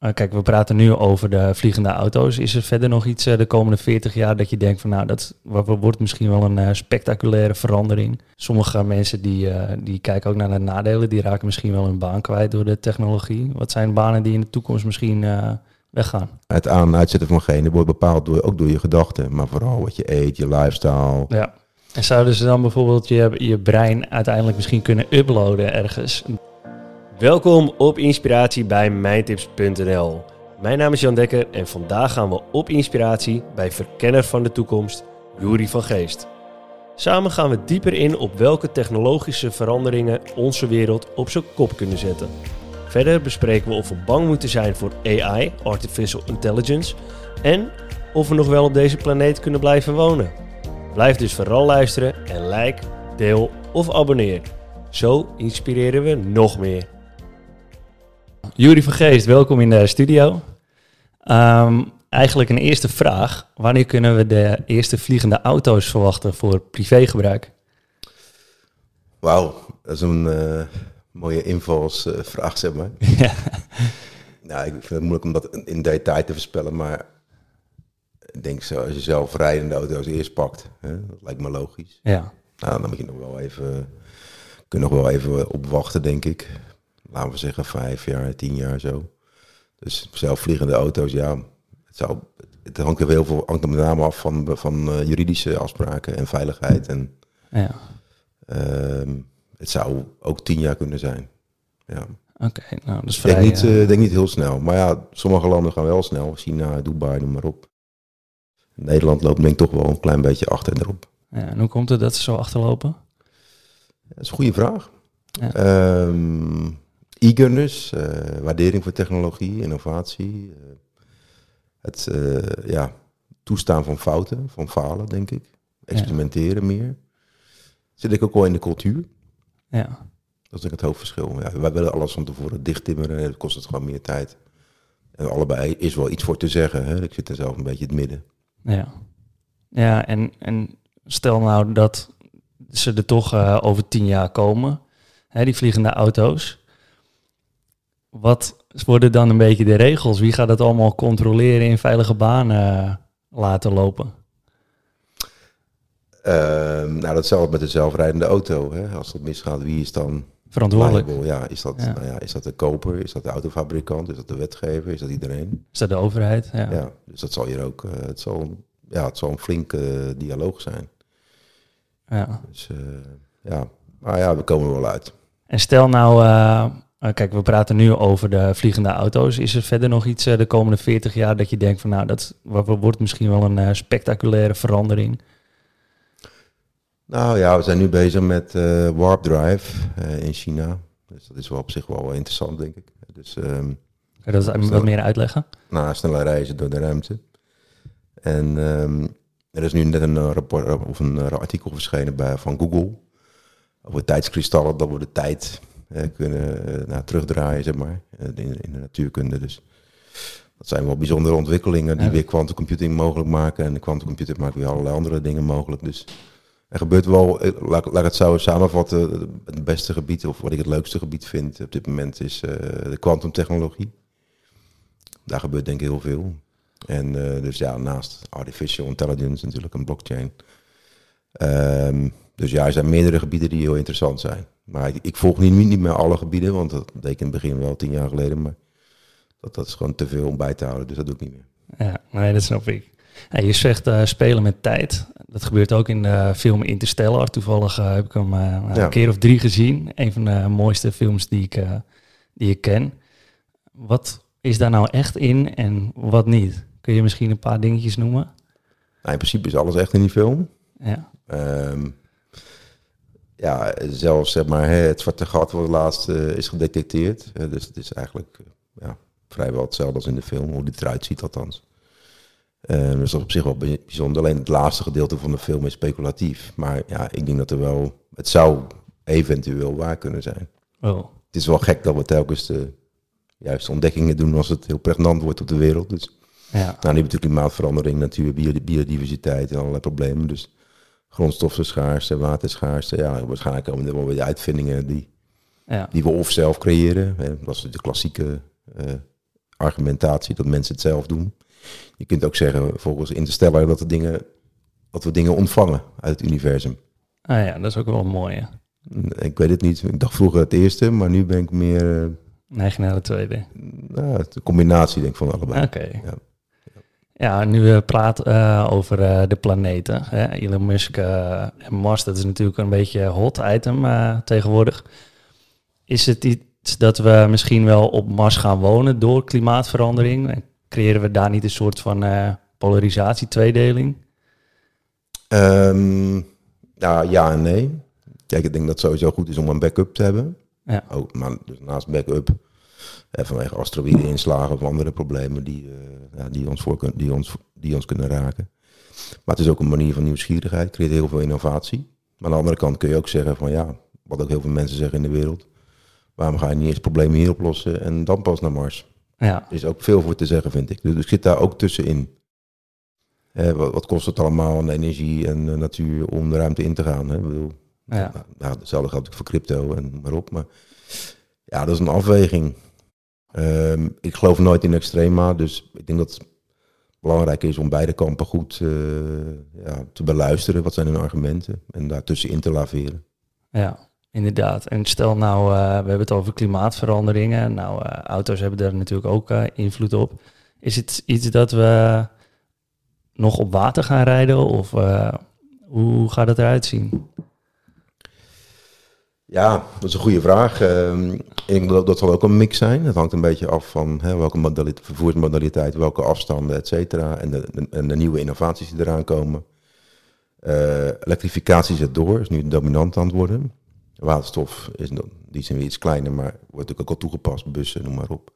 Uh, kijk, we praten nu over de vliegende auto's. Is er verder nog iets uh, de komende 40 jaar dat je denkt van nou, dat wordt misschien wel een uh, spectaculaire verandering? Sommige mensen die, die kijken ook naar de nadelen, die raken misschien wel hun baan kwijt door de technologie. Wat zijn banen die in de toekomst misschien weggaan? Het aan- en uitzetten van genen wordt bepaald door, ook door je gedachten, maar vooral wat je eet, je lifestyle. Ja. En zouden ze dan bijvoorbeeld je, je brein uiteindelijk misschien kunnen uploaden ergens? Welkom op Inspiratie bij mijntips.nl. Mijn naam is Jan Dekker en vandaag gaan we op inspiratie bij verkenner van de toekomst, Juri van Geest. Samen gaan we dieper in op welke technologische veranderingen onze wereld op zijn kop kunnen zetten. Verder bespreken we of we bang moeten zijn voor AI, Artificial Intelligence, en of we nog wel op deze planeet kunnen blijven wonen. Blijf dus vooral luisteren en like, deel of abonneer. Zo inspireren we nog meer. Jury van Geest, welkom in de studio. Um, eigenlijk een eerste vraag. Wanneer kunnen we de eerste vliegende auto's verwachten voor privégebruik? Wauw, dat is een uh, mooie invalsvraag, uh, zeg maar. Ja. Nou, ik vind het moeilijk om dat in detail te voorspellen, maar ik denk zo, als je zelf rijdende auto's eerst pakt, hè, dat lijkt me logisch. Ja. Nou, dan moet je nog wel even, kun nog wel even op wachten, denk ik laten we zeggen, vijf jaar, tien jaar zo. Dus zelfvliegende auto's, ja, het, zou, het hangt er heel veel, hangt er met name af van, van uh, juridische afspraken en veiligheid. En, ja. Uh, het zou ook tien jaar kunnen zijn. Ja. Oké, okay, nou, dat is vrij... Denk niet, uh, denk niet heel snel. Maar ja, sommige landen gaan wel snel. China, Dubai, noem maar op. Nederland loopt denk ik toch wel een klein beetje achter erop. Ja, en hoe komt het dat ze zo achterlopen? Ja, dat is een goede vraag. Ja. Um, eagerness, uh, waardering voor technologie, innovatie. Uh, het uh, ja, toestaan van fouten, van falen, denk ik. Experimenteren ja. meer. Zit ik ook wel in de cultuur. Ja. Dat is denk ik het hoofdverschil. Ja, wij willen alles van tevoren dichttimmeren en dat kost het gewoon meer tijd. En allebei is wel iets voor te zeggen. Hè? Ik zit er zelf een beetje in het midden. Ja, ja en, en stel nou dat ze er toch uh, over tien jaar komen, hè, die vliegende auto's. Wat worden dan een beetje de regels? Wie gaat dat allemaal controleren in veilige banen uh, laten lopen? Uh, nou, datzelfde met de zelfrijdende auto. Hè? Als het misgaat, wie is dan verantwoordelijk? Liable? Ja, is dat, ja. Nou ja, is dat de koper? Is dat de autofabrikant? Is dat de wetgever? Is dat iedereen? Is dat de overheid? Ja, ja dus dat zal hier ook. Uh, het, zal, ja, het zal een flinke dialoog zijn. Ja. Dus uh, ja, maar ja, we komen er wel uit. En stel nou, uh, kijk, we praten nu over de vliegende auto's. Is er verder nog iets uh, de komende 40 jaar dat je denkt van nou, dat wordt misschien wel een uh, spectaculaire verandering? Nou ja, we zijn nu bezig met Warp Drive in China. Dus dat is wel op zich wel interessant, denk ik. Dus, um, Kan je dat wat meer uitleggen? Nou, snelle reizen door de ruimte. En um, er is nu net een rapport of een artikel verschenen bij, van Google over tijdskristallen, dat we de tijd kunnen uh, nou, terugdraaien, zeg maar, in, in, de natuurkunde. Dus dat zijn wel bijzondere ontwikkelingen die ja. weer quantumcomputing mogelijk maken. En de quantumcomputer maakt weer allerlei andere dingen mogelijk. Dus er gebeurt wel, laat, laat ik het zo samenvatten, het beste gebied, of wat ik het leukste gebied vind op dit moment, is uh, de kwantumtechnologie. Daar gebeurt denk ik heel veel. En dus ja, naast artificial intelligence natuurlijk een blockchain. Um, dus ja, er zijn meerdere gebieden die heel interessant zijn. Maar ik, ik volg niet, niet meer alle gebieden, want dat deed ik in het begin wel tien jaar geleden. Maar dat, dat is gewoon te veel om bij te houden, dus dat doe ik niet meer. Ja, nee, dat snap ik. Ja, je zegt uh, spelen met tijd. Dat gebeurt ook in de film Interstellar. Toevallig uh, heb ik hem uh, ja. een keer of drie gezien. Een van de mooiste films die ik, die ik ken. Wat is daar nou echt in en wat niet? Kun je misschien een paar dingetjes noemen? Nou, in principe is alles echt in die film. Ja. Um, ja, zelfs zeg maar, het zwarte gat wordt laatst uh, is gedetecteerd. Uh, dus het is eigenlijk uh, ja, vrijwel hetzelfde als in de film, hoe dit eruit ziet althans. dus dat is op zich wel bijzonder. Alleen het laatste gedeelte van de film is speculatief. Maar ja, ik denk dat er wel, het zou eventueel waar kunnen zijn. Oh. Het is wel gek dat we telkens de juiste ontdekkingen doen als het heel pregnant wordt op de wereld. Dus, ja. Nou, nu we klimaatverandering, natuur, biodiversiteit en allerlei problemen. Dus grondstoffenschaarste, waterschaarste. Ja, waarschijnlijk komen er wel weer uitvindingen die, ja. die we of zelf creëren. Hè. Dat is de klassieke uh, argumentatie dat mensen het zelf doen. Je kunt ook zeggen, volgens Interstellar, dat, de dingen, dat we dingen ontvangen uit het universum. Ah ja, dat is ook wel mooi. Ik weet het niet. Ik dacht vroeger het eerste, maar nu ben ik meer... Uh, Neig naar de tweede. Nou, de combinatie denk ik van allebei. Oké. Ja. Ja, nu we praten uh, over uh, de planeten. Hè? Elon Musk uh, en Mars, dat is natuurlijk een beetje hot item tegenwoordig. Is het iets dat we misschien wel op Mars gaan wonen door klimaatverandering? En creëren we daar niet een soort van polarisatie, tweedeling? Um, ja, ja en nee. Kijk, ik denk dat het sowieso goed is om een backup te hebben. Ja. Ook, maar dus naast backup eh, vanwege asteroïde-inslagen of andere problemen die, uh, ja, die, ons voor kun, die, ons, die ons kunnen raken. Maar het is ook een manier van nieuwsgierigheid, creëert heel veel innovatie. Maar aan de andere kant kun je ook zeggen van ja, wat ook heel veel mensen zeggen in de wereld. Waarom ga je niet eerst problemen hier oplossen en dan pas naar Mars? Ja. Er is ook veel voor te zeggen, vind ik. Dus ik zit daar ook tussenin. Eh, wat, wat, kost het allemaal aan energie en uh, natuur om de ruimte in te gaan? Hè? Ik bedoel, ja. Nou, hetzelfde geldt ook voor crypto en maar op. Maar ja, dat is een afweging. Ehm, ik geloof nooit in extrema, dus ik denk dat het belangrijk is om beide kampen goed uh, ja, te beluisteren. Wat zijn hun argumenten? En daartussenin te laveren. Ja, inderdaad. En stel nou, uh, we hebben het over klimaatveranderingen. Nou, uh, auto's hebben daar natuurlijk ook invloed op. Is het iets dat we nog op water gaan rijden? Of hoe gaat het eruit zien? Ja, dat is een goede vraag. Uh, ik dat dat zal ook een mix zijn. Het hangt een beetje af van hè, welke modaliteit, vervoersmodaliteit, welke afstanden, et cetera. En de, en de nieuwe innovaties die eraan komen. Uh, elektrificatie zet door, is nu dominant aan het worden. Waterstof is die zijn weer iets kleiner, maar wordt natuurlijk ook al toegepast, bussen, noem maar op.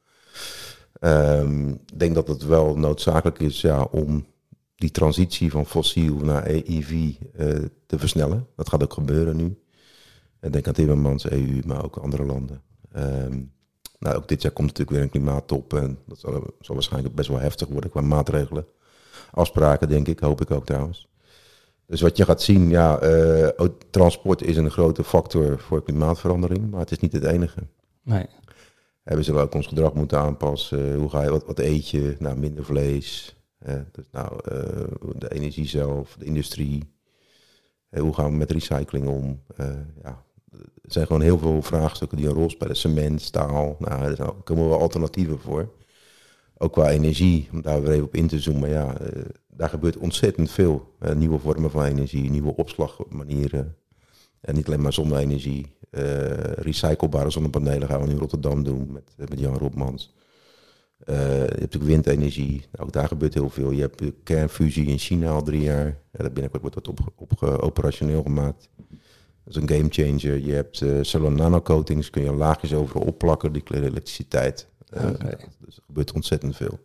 Ehm, ik denk dat het wel noodzakelijk is ja, om die transitie van fossiel naar EV uh, te versnellen. Dat gaat ook gebeuren nu. Denk aan Timmermans, EU, maar ook andere landen. Um, nou, ook dit jaar komt natuurlijk weer een klimaattop. En dat zal, zal, waarschijnlijk best wel heftig worden qua maatregelen. Afspraken, denk ik, hoop ik ook trouwens. Dus wat je gaat zien, ja, uh, transport is een grote factor voor klimaatverandering, maar het is niet het enige. Nee. we zullen ook ons gedrag moeten aanpassen. Hoe ga je, wat, wat eet je? Nou, minder vlees. dus nou, de energie zelf, de industrie. hoe gaan we met recycling om? Ja, er zijn gewoon heel veel vraagstukken die een rol spelen. Cement, staal, nou, daar komen wel alternatieven voor. Ook qua energie, om daar weer even op in te zoomen. Ja, uh, daar gebeurt ontzettend veel. Uh, nieuwe vormen van energie, nieuwe opslagmanieren. En niet alleen maar zonne-energie. Uh, recyclebare zonnepanelen gaan we nu in Rotterdam doen met, met Jan Robmans. je hebt natuurlijk windenergie, ook daar gebeurt heel veel. Je hebt kernfusie in China al drie jaar. Ja, binnenkort wordt dat op, op, operationeel gemaakt. Dat is een game changer. Je hebt uh, salon nanocoatings, kun je laagjes over opplakken, die kleren elektriciteit. Uh, dus er gebeurt ontzettend veel.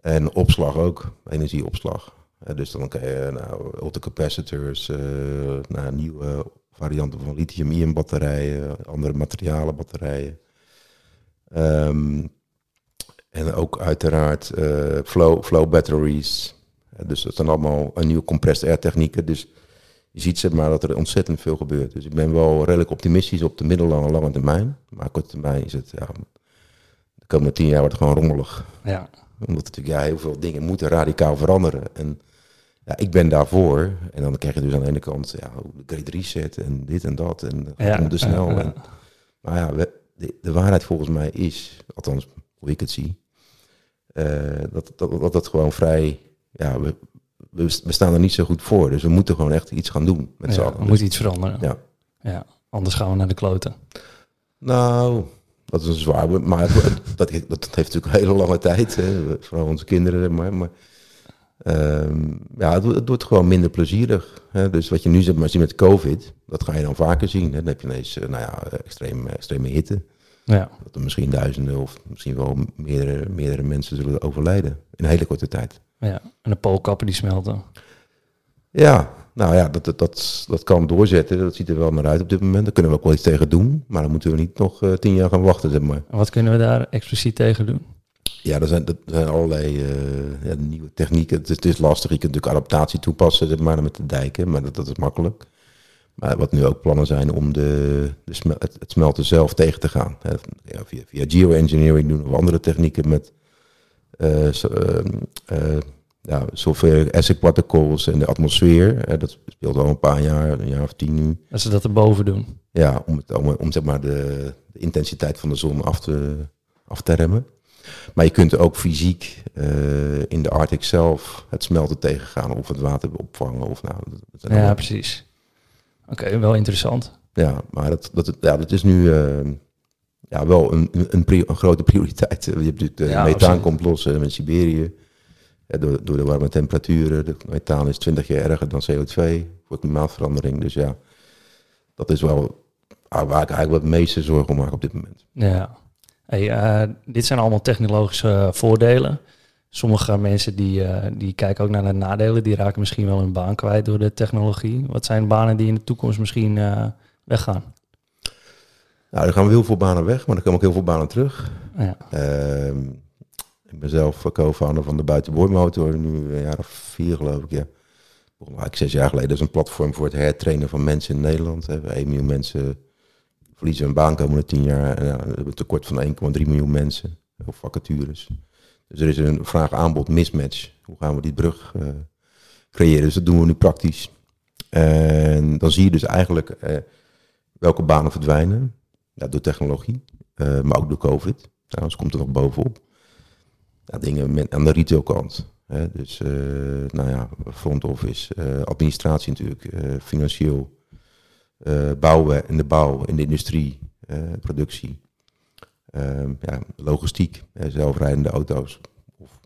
En opslag ook, energieopslag. Uh, dus dan kan je nou, ultracapacitors, uh, nou, nieuwe varianten van lithium-ion batterijen, andere materialen batterijen. Um, en ook uiteraard flow, flow batteries. dus dat zijn allemaal een nieuwe compressed air technieken. Dus je ziet zeg maar dat er ontzettend veel gebeurt. Dus ik ben wel redelijk optimistisch op de middellange en lange termijn. Maar korte termijn is het, ja, de komende tien jaar wordt het gewoon rommelig. Ja. Omdat natuurlijk ja, heel veel dingen moeten radicaal veranderen. En ja, ik ben daarvoor. En dan krijg je dus aan de ene kant ja, de Great Reset en dit en dat. En ja, snel. Ja, en, maar ja, de, de, waarheid volgens mij is, althans hoe ik het zie, uh, dat, dat, dat het gewoon vrij, ja, we, we, staan er niet zo goed voor. Dus we moeten gewoon echt iets gaan doen met ja, z'n allen. We moeten iets veranderen. Ja. ja. Anders gaan we naar de kloten. Nou, dat is een zwaar Maar dat, dat, heeft natuurlijk een hele lange tijd. Hè, vooral onze kinderen. Maar, maar ehm, ja, het, het, wordt gewoon minder plezierig. Hè. Dus wat je nu zeg maar, ziet met COVID, dat ga je dan vaker zien. Hè. Dan heb je ineens uh, nou ja, extreem, extreme hitte. Ja. Dat er misschien duizenden of misschien wel meerdere, meerdere mensen zullen overlijden in een hele korte tijd. Ja, en de poolkappen die smelten. Ja, nou ja, dat, dat, dat, kan doorzetten. Dat ziet er wel naar uit op dit moment. Daar kunnen we ook wel iets tegen doen. Maar dan moeten we niet nog uh, tien jaar gaan wachten, zeg maar. En wat kunnen we daar expliciet tegen doen? Ja, er zijn, er zijn allerlei uh, ja, nieuwe technieken. Het is, het is, lastig. Je kunt natuurlijk adaptatie toepassen, zeg maar, met de dijken. Maar dat, dat is makkelijk. Maar wat nu ook plannen zijn om de, de smel- het, het smelten zelf tegen te gaan. Hè, ja, via, via geoengineering doen of andere technieken met eh, zo- ehm, eh, ja, zoveel particles in de atmosfeer. Eh, dat speelt al een paar jaar, een jaar of tien nu. Dat ze dat erboven doen. Ja, om, het, om, om zeg maar de, de intensiteit van de zon af te, af te remmen. Maar je kunt ook fysiek eh, in de Arctic zelf het smelten tegengaan of het water opvangen. Of, nou, dat- Ja, allemaal- precies. Oké, wel interessant. ja, maar dat, dat, ja, dat is nu eh, ja, wel een, een, pri- een grote prioriteit. Je hebt natuurlijk de Ja, methaan komt los eh, met Siberië. Ja, door, door de warme temperaturen. De methaan is 20 keer erger dan CO2 voor klimaatverandering. Dus ja, dat is wel waar ik eigenlijk wat het meeste zorgen om maak op dit moment. Ja. Hey, eh, dit zijn allemaal technologische voordelen. Sommige mensen die, eh, die kijken ook naar de nadelen. Die raken misschien wel hun baan kwijt door de technologie. Wat zijn banen die in de toekomst misschien weggaan? Nou, er gaan heel veel banen weg, maar er komen ook heel veel banen terug. Ja. Ehm, ik ben zelf co-founder van de Buitenboordmotor, nu een jaar of vier geloof ik, ja. Eigenlijk zes jaar geleden. Dat is een platform voor het hertrainen van mensen in Nederland. We hebben 1 miljoen mensen verliezen hun baan komende tien jaar. En ja, we hebben een tekort van 1,3 miljoen mensen of vacatures. Dus er is een vraag-aanbod mismatch. Hoe gaan we die brug eh, creëren? Dus dat doen we nu praktisch. En dan zie je dus eigenlijk eh, welke banen verdwijnen. Ja, door technologie, eh, maar ook door COVID. Trouwens komt er nog bovenop. Ja, dingen met, aan de retailkant. Hè, dus, eh, nou ja, front office, eh, administratie natuurlijk, financieel, bouwen in de bouw, in de industrie, productie, Ehm, ja, logistiek, zelfrijdende auto's of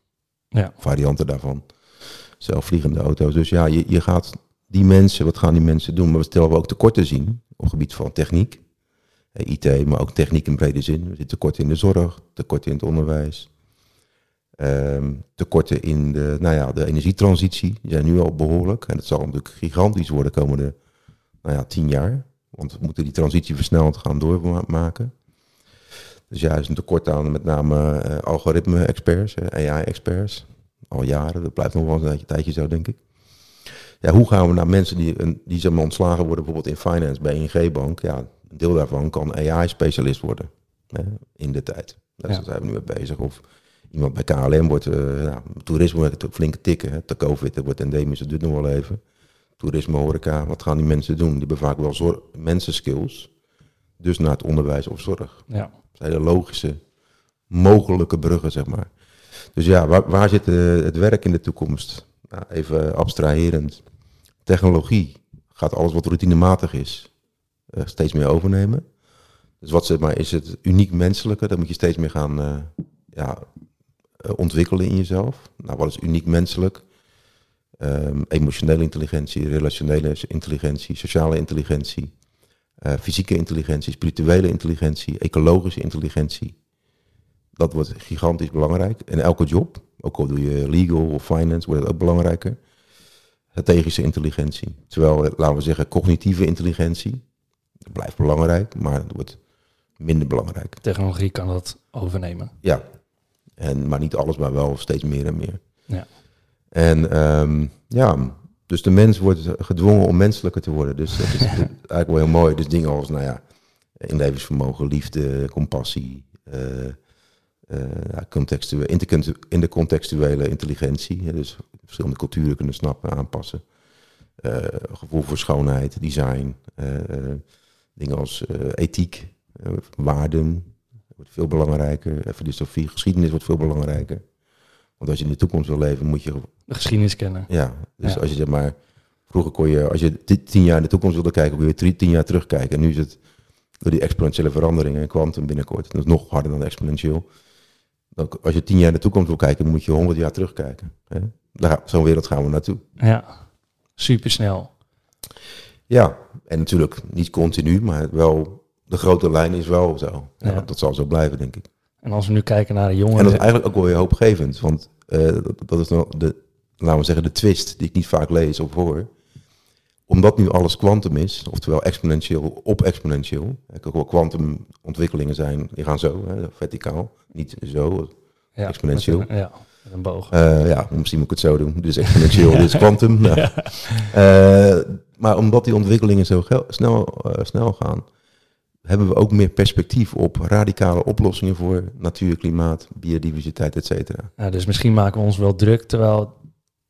Ja. varianten daarvan, zelfvliegende auto's. Dus ja, je, je gaat die mensen, wat gaan die mensen doen? Maar we stellen we ook tekorten zien op het gebied van techniek, IT, maar ook techniek in brede zin. We zitten tekorten in de zorg, tekorten in het onderwijs. Ehm, tekorten in de, nou ja, de energietransitie, die zijn nu al behoorlijk. En het zal natuurlijk gigantisch worden de komende nou ja, tien jaar. Want we moeten die transitie versneld gaan doormaken. Dus ja, er is een tekort aan met name eh, algoritme-experts, eh, AI-experts. Al jaren, dat blijft nog wel een tijdje, zo, denk ik. Ja, hoe gaan we naar mensen die, die zeg ontslagen worden, bijvoorbeeld in finance bij ING-bank. Ja, een deel daarvan kan AI-specialist worden hè, in de tijd. Daar Ja. zijn we nu mee bezig. Of iemand bij KLM wordt, eh ja, toerisme wordt flinke tikken. Hè. De COVID dat wordt endemisch, dat duurt nog wel even. Toerisme, horeca, wat gaan die mensen doen? Die hebben vaak wel zor- mensenskills. Dus naar het onderwijs of zorg. Ja. Dat zijn de logische, mogelijke bruggen, zeg maar. Dus ja, waar, waar zit eh, het werk in de toekomst? Nou, even abstraherend. Technologie gaat alles wat routinematig is steeds meer overnemen. Dus wat zeg maar, is het uniek menselijke? Dat moet je steeds meer gaan eh, ja, eh, ontwikkelen in jezelf. Nou, wat is uniek menselijk? Ehm, emotionele intelligentie, relationele intelligentie, sociale intelligentie, eh, fysieke intelligentie, spirituele intelligentie, ecologische intelligentie. Dat wordt gigantisch belangrijk. En elke job, ook al doe je legal of finance, wordt het ook belangrijker. Strategische intelligentie. Terwijl, eh, laten we zeggen, cognitieve intelligentie blijft belangrijk, maar het wordt minder belangrijk. Technologie kan dat overnemen. Ja, en, maar niet alles, maar wel steeds meer en meer. Ja. En ehm, ja, dus de mens wordt gedwongen om menselijker te worden. Dus dat is eigenlijk wel heel mooi. Dus dingen als, nou ja, inlevingsvermogen, liefde, compassie, eh, eh, ja, contextu- intercontu- intercontextuele intelligentie. dus verschillende culturen kunnen snappen, aanpassen. Eh, gevoel voor schoonheid, design, dingen als eh, ethiek, eh, waarden, wordt veel belangrijker. Eh, Filosofie, geschiedenis wordt veel belangrijker. Want als je in de toekomst wil leven, moet je... De geschiedenis kennen. Ja, dus Ja. als je zeg maar... Vroeger kon je, als je ti- tien jaar in de toekomst wilde kijken, kon je tien jaar terugkijken. En nu is het door die exponentiële veranderingen en kwantum binnenkort. Dat is nog harder dan exponentieel. Dan, als je tien jaar in de toekomst wil kijken, moet je honderd jaar terugkijken. Hè? Daar, zo'n wereld gaan we naartoe. Ja. Super snel. Ja, en natuurlijk niet continu, maar wel... De grote lijn is wel zo. Ja, Ja. Dat zal zo blijven, denk ik. En als we nu kijken naar de En jongeren. dat is eigenlijk ook wel weer hoopgevend. Want eh, dat, dat is nou de, laten we zeggen, de twist die ik niet vaak lees of hoor. Omdat nu alles kwantum is, oftewel exponentieel op exponentieel. Kijk, ook wel kwantumontwikkelingen zijn, die gaan zo, hè, verticaal. Niet zo. ja, exponentieel. een- ja, een boog. Eh, ja, misschien moet ik het zo doen. Is exponentieel, dit is kwantum. Nou, eh, maar omdat die ontwikkelingen zo snel, uh, snel gaan, hebben we ook meer perspectief op radicale oplossingen voor natuur, klimaat, biodiversiteit, et cetera. Ja, dus misschien maken we ons wel druk, terwijl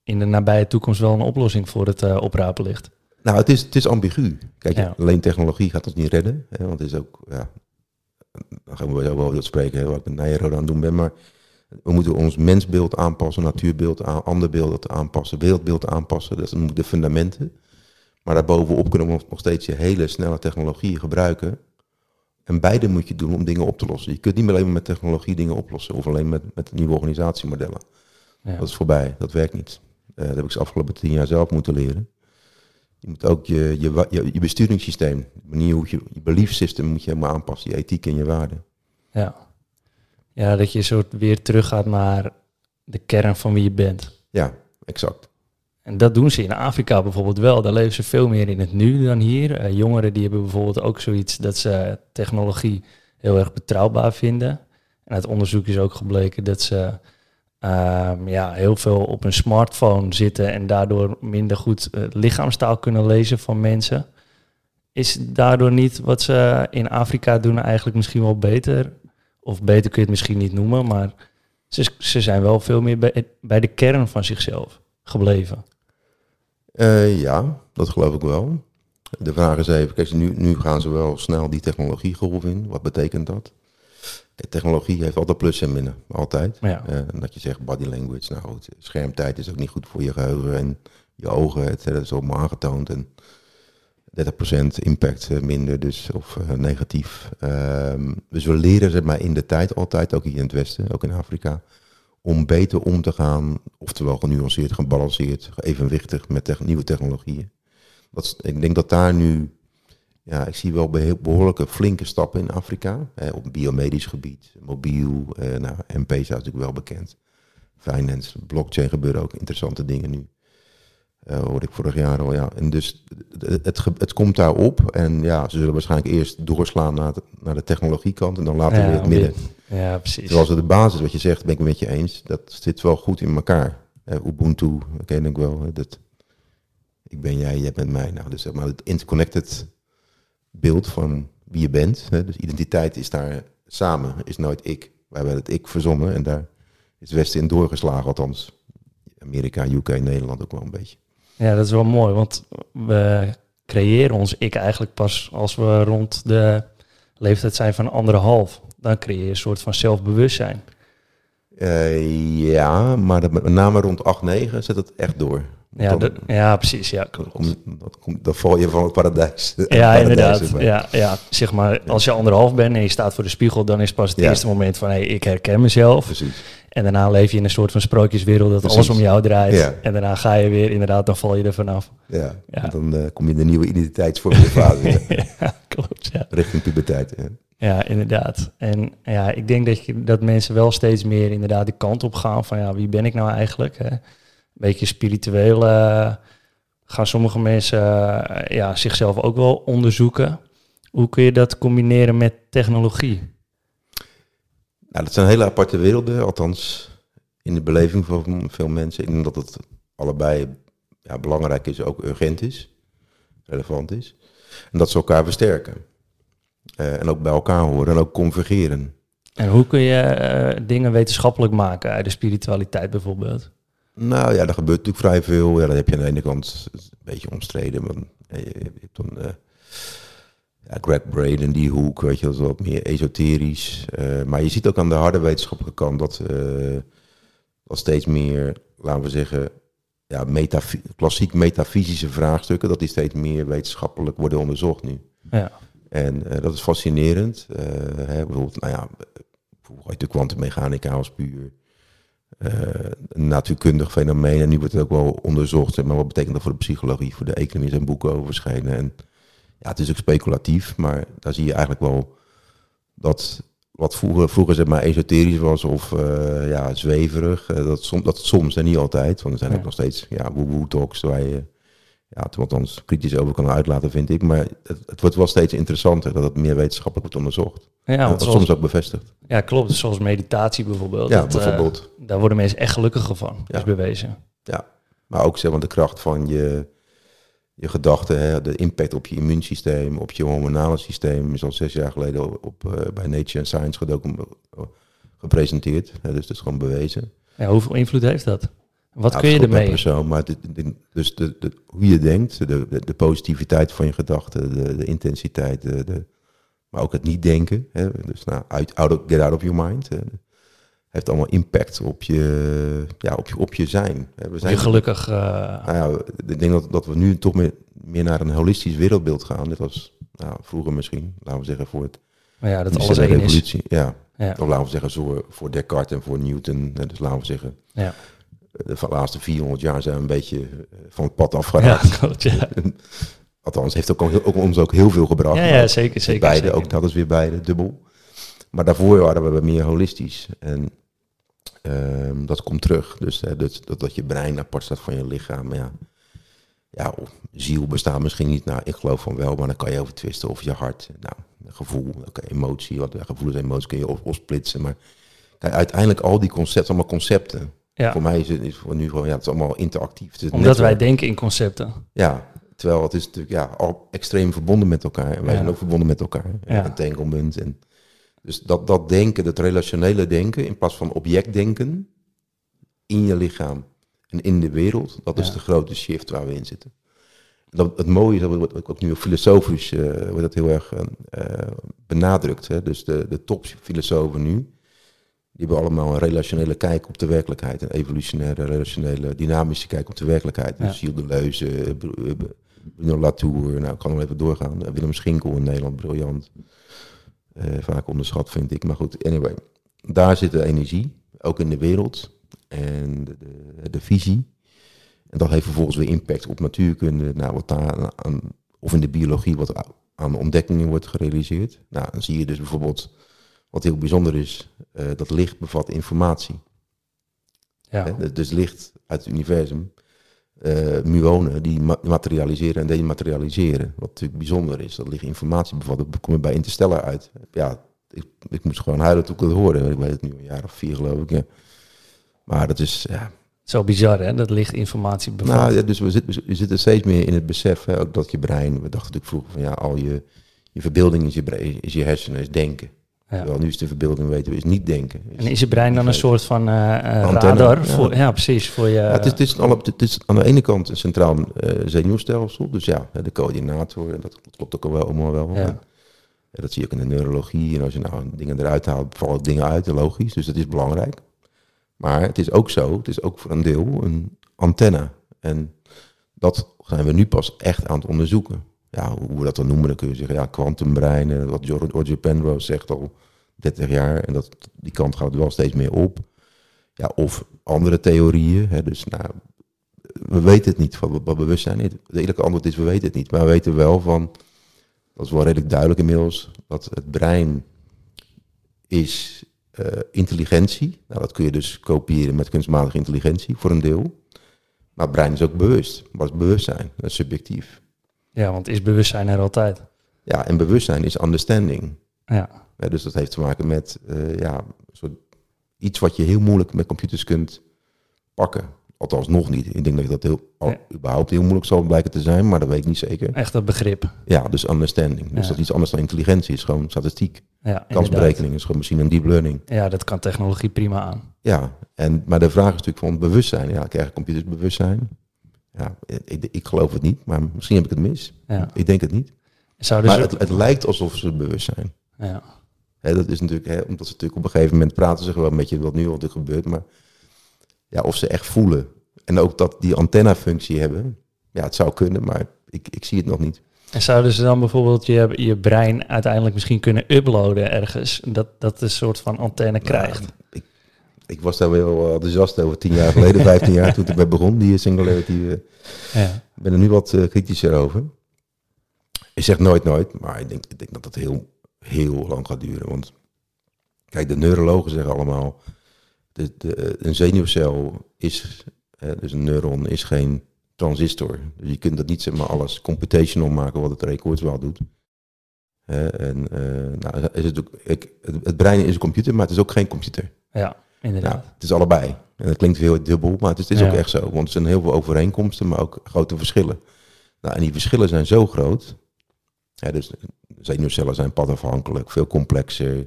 in de nabije toekomst wel een oplossing voor het uh, oprapen ligt. Nou, het is, het is ambigu. Kijk, alleen technologie gaat ons niet redden. Hè, want het is ook, ja, dan gaan we zo wel over spreken, wat ik met Nijrode aan het doen ben. Maar we moeten ons mensbeeld aanpassen, natuurbeeld, aan, ander beeld aanpassen, wereldbeeld aanpassen. Dat zijn de fundamenten. Maar daarbovenop kunnen we nog steeds je hele snelle technologie gebruiken. En beide moet je doen om dingen op te lossen. Je kunt niet meer alleen met technologie dingen oplossen. Of alleen met, met nieuwe organisatiemodellen. Ja. Dat is voorbij. Dat werkt niet. Uh, dat heb ik de afgelopen tien jaar zelf moeten leren. Je moet ook je, je, je, je besturingssysteem, de manier hoe je, je belief system moet je helemaal aanpassen. Je ethiek en je waarden. Ja. Ja, dat je soort weer teruggaat naar de kern van wie je bent. Ja, exact. En dat doen ze in Afrika bijvoorbeeld wel. Daar leven ze veel meer in het nu dan hier. Eh, jongeren die hebben bijvoorbeeld ook zoiets dat ze technologie heel erg betrouwbaar vinden. En uit onderzoek is ook gebleken dat ze ehm, ja, heel veel op een smartphone zitten en daardoor minder goed uh, lichaamstaal kunnen lezen van mensen. Is daardoor niet wat ze in Afrika doen eigenlijk misschien wel beter? Of beter kun je het misschien niet noemen, maar ze, ze zijn wel veel meer bij, bij de kern van zichzelf gebleven. Uh, ja, dat geloof ik wel. De vraag is even, kijk, nu, nu gaan ze wel snel die technologiegolf in. Wat betekent dat? technologie heeft altijd plus en minnen, altijd. Ja. Uh, dat je zegt body language, nou goed, schermtijd is ook niet goed voor je geheugen en je ogen, het, dat is allemaal aangetoond. En 30% impact eh, minder, dus of uh, negatief. Um, dus we leren zeg maar in de tijd altijd, ook hier in het Westen, ook in Afrika, om beter om te gaan, oftewel genuanceerd, gebalanceerd, evenwichtig met te nieuwe technologieën. Dat, ik denk dat daar nu, ja, ik zie wel behoorlijke flinke stappen in Afrika, hè, op biomedisch gebied, mobiel, eh, nou, MP is natuurlijk wel bekend. Finance, blockchain gebeuren ook interessante dingen nu. Uh, hoorde ik vorig jaar al, ja. En dus het, het, het komt daarop. En ja, ze zullen waarschijnlijk eerst doorslaan naar, naar de technologiekant en dan later weer het midden. Ja, precies. Terwijl ze de basis, wat je zegt, ben ik met je eens, dat zit wel goed in elkaar. Uh, Ubuntu, ken ik wel. Dat, ik ben jij, jij bent mij. Nou, dus zeg maar het interconnected beeld van wie je bent. Hè, dus identiteit is daar samen, is nooit ik. Wij hebben het ik verzonnen en daar is het Westen in doorgeslagen, althans. Amerika, UK, Nederland ook wel een beetje. Ja, dat is wel mooi, want we creëren ons ik eigenlijk pas als we rond de leeftijd zijn van anderhalf. Dan creëer je een soort van zelfbewustzijn. Uh, ja, maar dat, met name rond 8, 9 zet het echt door. Ja, dan, ja, precies. Ja, dan, dan, dan, val je van het paradijs. Ja, inderdaad. Ja, ja, zeg maar, als je anderhalf bent en je staat voor de spiegel, dan is pas het eerste moment van, hé, hey, ik herken mezelf. Precies. En daarna leef je in een soort van sprookjeswereld dat alles om jou draait. En daarna ga je weer, inderdaad, dan val je er vanaf. Ja, ja. dan uh, kom je in de nieuwe identiteitsvorming ja, klopt, ja. Richting puberteit. Ja. inderdaad. En ja, ik denk dat, je, dat mensen wel steeds meer inderdaad de kant op gaan van, ja, wie ben ik nou eigenlijk? Hè? Een beetje spiritueel uh, gaan sommige mensen uh, ja, zichzelf ook wel onderzoeken. Hoe kun je dat combineren met technologie? Nou, dat zijn hele aparte werelden, althans in de beleving van veel mensen. Ik denk dat het allebei ja, belangrijk is, ook urgent is, relevant is. En dat ze elkaar versterken. Uh, en ook bij elkaar horen en ook convergeren. En hoe kun je uh, dingen wetenschappelijk maken uit de spiritualiteit bijvoorbeeld? Nou ja, er gebeurt natuurlijk vrij veel. Ja, dat heb je aan de ene kant een beetje omstreden. Maar je, hebt dan uh, ja, Greg Braden, die hoek, weet je, dat is wat meer esoterisch. Maar je ziet ook aan de harde wetenschappelijke kant dat, dat steeds meer, laten we zeggen, ja, metafy klassiek metafysische vraagstukken, dat die steeds meer wetenschappelijk worden onderzocht nu. Ja. En uh, dat is fascinerend. Hè, bijvoorbeeld, nou ja, de kwantummechanica als puur een natuurkundig fenomeen. En nu wordt het ook wel onderzocht. Maar wat betekent dat voor de psychologie? Voor de economie zijn boeken over verschenen. En ja, het is ook speculatief, maar daar zie je eigenlijk wel dat wat vroeger, vroeger zeg maar esoterisch was of uh, ja, zweverig, uh, dat, som, dat soms en niet altijd. Want er zijn ook nog steeds ja, woe talks waar je ja, het althans kritisch over kan uitlaten, vind ik. Maar het, het, wordt wel steeds interessanter dat het meer wetenschappelijk wordt onderzocht. Ja, wat soms ook bevestigd. Ja, klopt. Zoals meditatie bijvoorbeeld. Ja, dat, bijvoorbeeld. Uh, daar worden mensen echt gelukkiger van, ja. is bewezen. Ja, maar ook zeg maar de kracht van je je gedachten, hè, de impact op je immuunsysteem, op je hormonale systeem, is al zes jaar geleden op, uh, bij Nature Science gepresenteerd. Hè, dus dat is gewoon bewezen. Ja, hoeveel invloed heeft dat? Wat kun je ermee? Persoon, maar dus de, de, hoe je denkt, de, de, positiviteit van je gedachten, de, de intensiteit, de, maar ook het niet denken. Hè, dus nou, out, out get out of your mind. Hè, heeft allemaal impact op je, ja, op je, op je zijn. We zijn je gelukkig. Uh... Nou ja, ik denk dat, dat we nu toch meer, meer naar een holistisch wereldbeeld gaan. Dit was nou, vroeger misschien, laten we zeggen, voor het. Maar ja, dat alles één is. Ja. ja. Of laten we zeggen, zo, voor Descartes en voor Newton. Dus laten we zeggen. Ja. De laatste 400 jaar zijn we een beetje eh, van het pad afgeraakt. Ja, ja. Althans, heeft ook, ook, ons ook heel veel gebracht. Ja, ja zeker, zeker. Beide, zeker. ook dat is weer beide, dubbel. Maar daarvoor waren we meer holistisch. En um, dat komt terug. Dus hè, dat, dat, dat je brein apart staat van je lichaam. Ja, ja ziel bestaat misschien niet. Nou, ik geloof van wel, maar dan kan je over twisten. Of je hart, nou, gevoel, okay, emotie. Wat, gevoelens en emoties kun je opsplitsen. Maar kijk, uiteindelijk al die concepten, allemaal concepten. Ja. Voor mij is het is voor nu gewoon, ja, het is allemaal interactief. Het Omdat wij denken in concepten. Ja, terwijl het is natuurlijk ja, al extreem verbonden met elkaar. En wij zijn ook verbonden met elkaar. Ja. Entanglement en dus dat, dat denken, dat relationele denken, in plaats van objectdenken in je lichaam en in de wereld, dat is de grote shift waar we in zitten. Dat, het mooie is, dat wordt ook nu filosofisch uh, wordt dat heel erg uh, benadrukt. Hè? Dus de, de topfilosofen nu, die hebben allemaal een relationele kijk op de werkelijkheid. Een evolutionaire, relationele, dynamische kijk op de werkelijkheid. Dus Gilles Deleuze, Bruno Latour, nou ik kan nog even doorgaan. Willem Schinkel in Nederland, briljant. Uh, vaak onderschat vind ik. Maar goed, anyway. Daar zit de energie, ook in de wereld. En de, de, de visie. En dat heeft vervolgens weer impact op natuurkunde. Nou, wat daar aan, of in de biologie wat aan ontdekkingen wordt gerealiseerd. Nou, dan zie je dus bijvoorbeeld, wat heel bijzonder is, uh, dat licht bevat informatie. Ja. dus licht uit het universum uh, muonen die materialiseren en dematerialiseren. Wat natuurlijk bijzonder is. Dat ligt informatie bevat. Dat kom je bij Interstellar uit. Ja, ik, ik moest gewoon huilen toen ik het hoorde. Ik weet het nu een jaar of vier geloof ik. Maar dat is... Ja. Zo bizar hè, dat ligt informatie bevat. Nou ja, dus we zitten, we zitten steeds meer in het besef. Hè, ook dat je brein... We dachten natuurlijk vroeger van ja, al je, je verbeelding is je, brein, is je hersenen, is denken. Ja. Wel, nu is de verbeelding, weten we, is niet denken. en is je brein dan een soort van uh, radar? Ja. Voor, ja, precies. Voor je, ja, het, is, het, is alle, het is aan de ene kant een centraal uh, zenuwstelsel. Dus ja, de coördinator, dat klopt ook al wel allemaal wel. Ja. dat zie je ook in de neurologie. En als je nou dingen eruit haalt, vallen dingen uit, logisch. Dus dat is belangrijk. Maar het is ook zo, het is ook voor een deel een antenne. En dat zijn we nu pas echt aan het onderzoeken ja, hoe we dat dan noemen, dan kun je zeggen, ja, kwantumbreinen, wat Roger Penrose zegt al 30 jaar, en dat, die kant gaat wel steeds meer op. Ja, of andere theorieën, hè, dus nou, we weten het niet, wat bewustzijn is. De eerlijke antwoord is, we weten het niet, maar we weten wel van, dat is wel redelijk duidelijk inmiddels, dat het brein is uh, intelligentie. Nou, dat kun je dus kopiëren met kunstmatige intelligentie, voor een deel. Maar het brein is ook bewust. Wat is bewustzijn? Dat subjectief. Ja, want is bewustzijn er altijd? Ja, en bewustzijn is understanding. Ja. ja dus dat heeft te maken met uh, ja, soort iets wat je heel moeilijk met computers kunt pakken. Althans, nog niet. Ik denk dat dat heel, al, überhaupt heel moeilijk zal blijken te zijn, maar dat weet ik niet zeker. Echt dat begrip. Ja, dus understanding. Dus dat is iets anders dan intelligentie is, gewoon statistiek. Ja, Kansberekening is gewoon misschien een deep learning. Ja, dat kan technologie prima aan. Ja, en, maar de vraag is natuurlijk van bewustzijn. Ja, krijgen computers bewustzijn? Ja, ik, ik, geloof het niet, maar misschien heb ik het mis. Ja. Ik denk het niet. Zouden maar het, het, lijkt alsof ze bewust zijn. Ja. dat is natuurlijk, hè, omdat ze natuurlijk op een gegeven moment praten ze wel met je wat nu al er gebeurt, maar ja, of ze echt voelen. En ook dat die antenna-functie hebben. Ja, het zou kunnen, maar ik, ik zie het nog niet. En zouden ze dan bijvoorbeeld je, je brein uiteindelijk misschien kunnen uploaden ergens? Dat, dat een soort van antenne krijgt? ik, ik was daar wel enthousiast over tien jaar geleden, vijftien jaar toen ik bij begon, die singularity. Uh, ja. Ik ben er nu wat kritischer over. Ik zeg nooit nooit, maar ik denk, ik denk dat dat heel, heel lang gaat duren. Want kijk, de neurologen zeggen allemaal, de, de, een zenuwcel is, dus een neuron is geen transistor. Dus je kunt dat niet zeg maar alles computational maken wat het records wel doet. en nou, is het, ook, ik, het brein is een computer, maar het is ook geen computer. Ja. Inderdaad. het is allebei. En dat klinkt heel dubbel, maar het is, het is ook echt zo. Want er zijn heel veel overeenkomsten, maar ook grote verschillen. Nou, en die verschillen zijn zo groot. Ja, dus zenuwcellen zijn padafhankelijk, veel complexer,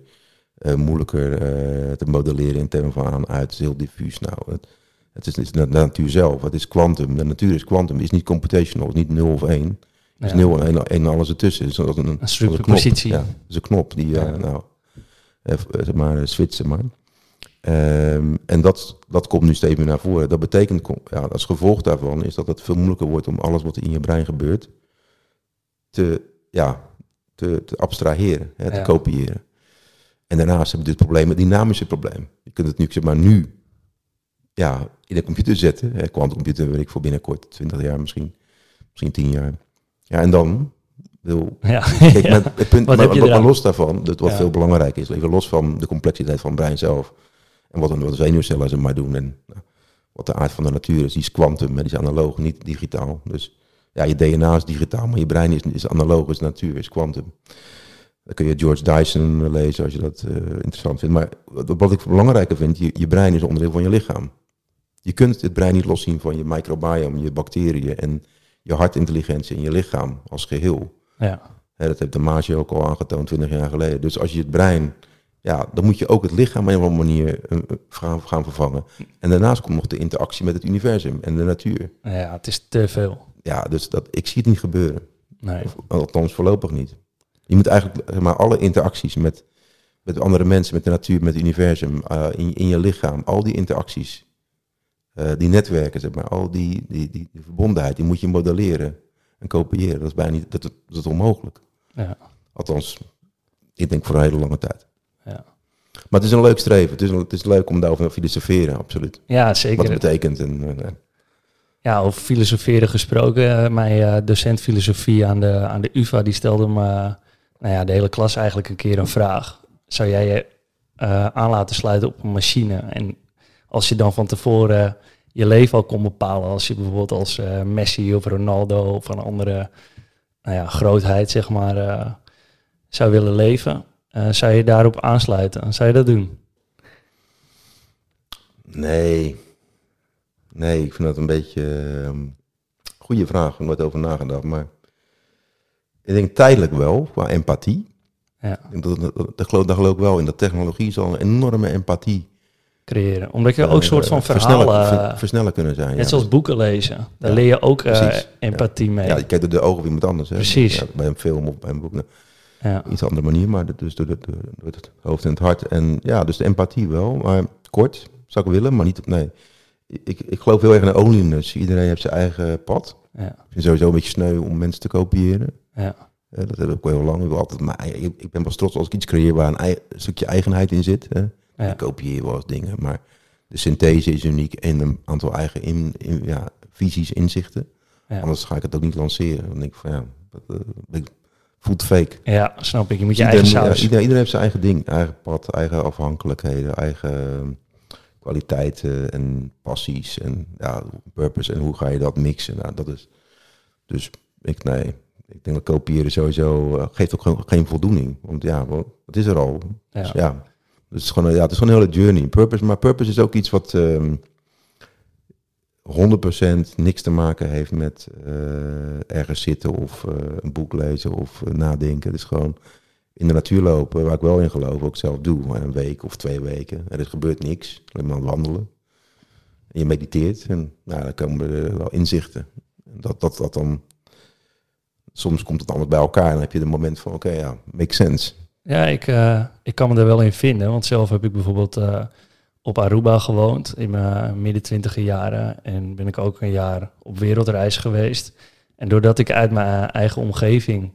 uh, moeilijker uh, te modelleren in termen van aan uit, is heel diffuus. Nou, het, het is, het is de natuur zelf, het is kwantum. De natuur is kwantum, is niet computational, is niet 0 of 1. Het is 0 en 1 en alles ertussen. Het is een, een, een positie. Ja, het is een knop die, ja. uh, nou, zeg maar, switchen maar. Um, en dat, dat komt nu steeds meer naar voren. Dat betekent, ja, als gevolg daarvan is dat het veel moeilijker wordt om alles wat in je brein gebeurt te, ja, te, te abstraheren, hè, te ja. kopiëren. En daarnaast hebben we dit probleem, het dynamische probleem. Je kunt het nu, zeg maar, nu ja, in de computer zetten. Quantumcomputer weet ik voor binnenkort, 20 jaar misschien, misschien 10 jaar. Ja, en dan wil. Ja, kijk, ja. het punt, wat maar, maar los daarvan, dat wat ja. veel belangrijker is, even los van de complexiteit van het brein zelf. En wat een zenuwcellen ze maar doen. En nou, wat de aard van de natuur is, die is kwantum, die is analoog, niet digitaal. Dus ja, je DNA is digitaal, maar je brein is, is analoog, is natuur, is kwantum. Dan kun je George Dyson lezen als je dat uh, interessant vindt. Maar wat ik belangrijker vind, je, je brein is onderdeel van je lichaam. Je kunt het brein niet loszien van je microbiome, je bacteriën en je hartintelligentie en je lichaam als geheel. Ja. dat heeft de Maasje ook al aangetoond 20 jaar geleden. Dus als je het brein ja, dan moet je ook het lichaam op een manier uh, gaan, gaan vervangen. En daarnaast komt nog de interactie met het universum en de natuur. Ja, het is te veel. Ja, dus dat, ik zie het niet gebeuren. Nee. Of, althans, voorlopig niet. Je moet eigenlijk zeg maar, alle interacties met, met andere mensen, met de natuur, met het universum, uh, in, in je lichaam, al die interacties, uh, die netwerken, zeg maar, al die, die, die, die, verbondenheid, die moet je modelleren en kopiëren. Dat is bijna niet, dat, dat is onmogelijk. Ja. Althans, ik denk voor een hele lange tijd. Ja. Maar het is een leuk streven. Het is, het is leuk om daarover te filosoferen, absoluut. Ja, zeker. Wat het betekent. En, ja, over filosoferen gesproken. Mijn docent filosofie aan de, aan de UvA, die stelde me nou ja, de hele klas eigenlijk een keer een vraag. Zou jij je uh, aan laten sluiten op een machine? En als je dan van tevoren je leven al kon bepalen, als je bijvoorbeeld als uh, Messi of Ronaldo of een andere nou ja, grootheid, zeg maar, uh, zou willen leven, zou je daarop aansluiten? Zou je dat doen? Nee. Nee, ik vind dat een beetje een goede vraag. Ik heb nooit over nagedacht, maar ik denk tijdelijk wel, qua empathie. Ja. Dat, dat, dat, geloof, dat geloof ik wel in. Dat technologie zal een enorme empathie creëren. Omdat je ook een soort van versnellen, verhalen... ver, versnellen kunnen zijn. Net ja. zoals boeken lezen. Daar ja. leer je ook uh, empathie mee. Ja, je kijkt door de ogen van iemand anders. Hè. Precies. bij een film of bij een boek. Ja. Iets andere manier, maar dus door, door, door, het hoofd en het hart. En ja, dus de empathie wel. Maar kort, zou ik willen, maar niet... Nee. Ik, ik geloof heel erg in de onliness. Iedereen heeft zijn eigen pad. Ja. Ik vind sowieso een beetje sneu om mensen te kopiëren. Ja. Uh, dat heb ik wel heel lang. Ik, wil altijd, maar ik ben pas trots als ik iets creëer waar een, ei, een stukje eigenheid in zit. Hè. Ja. Ik kopieer wel eens dingen, maar de synthese is uniek en een aantal eigen in, in, ja, visies, inzichten. Ja. Anders ga ik het ook niet lanceren. Dan denk ik van ja, dat uh, voelt fake. Ja, snap ik. Je moet je iedereen, eigen saus. Ja, iedereen, iedereen, heeft zijn eigen ding, eigen pad, eigen afhankelijkheden, eigen kwaliteiten en passies en ja, purpose en hoe ga je dat mixen. Nou, dat is dus ik nee, ik denk dat kopiëren sowieso uh, geeft ook geen, geen voldoening. Want ja, het is er al. Ja. Dus ja, dus het is gewoon, ja, het is gewoon een hele journey. Purpose, maar purpose is ook iets wat um, 100% niks te maken heeft met uh, ergens zitten of uh, een boek lezen of nadenken. Het is gewoon in de natuur lopen, waar ik wel in geloof, ook zelf doe. Een week of twee weken. Er is gebeurt niks, alleen maar wandelen. En je mediteert en nou, dan komen er wel inzichten. Dat, dat, dat dan soms komt het allemaal bij elkaar en dan heb je het moment van, oké, ja, makes sense. Ja, ik, ik kan me er wel in vinden, want zelf heb ik bijvoorbeeld op Aruba gewoond in mijn midden twintiger jaren en ben ik ook een jaar op wereldreis geweest. En doordat ik uit mijn eigen omgeving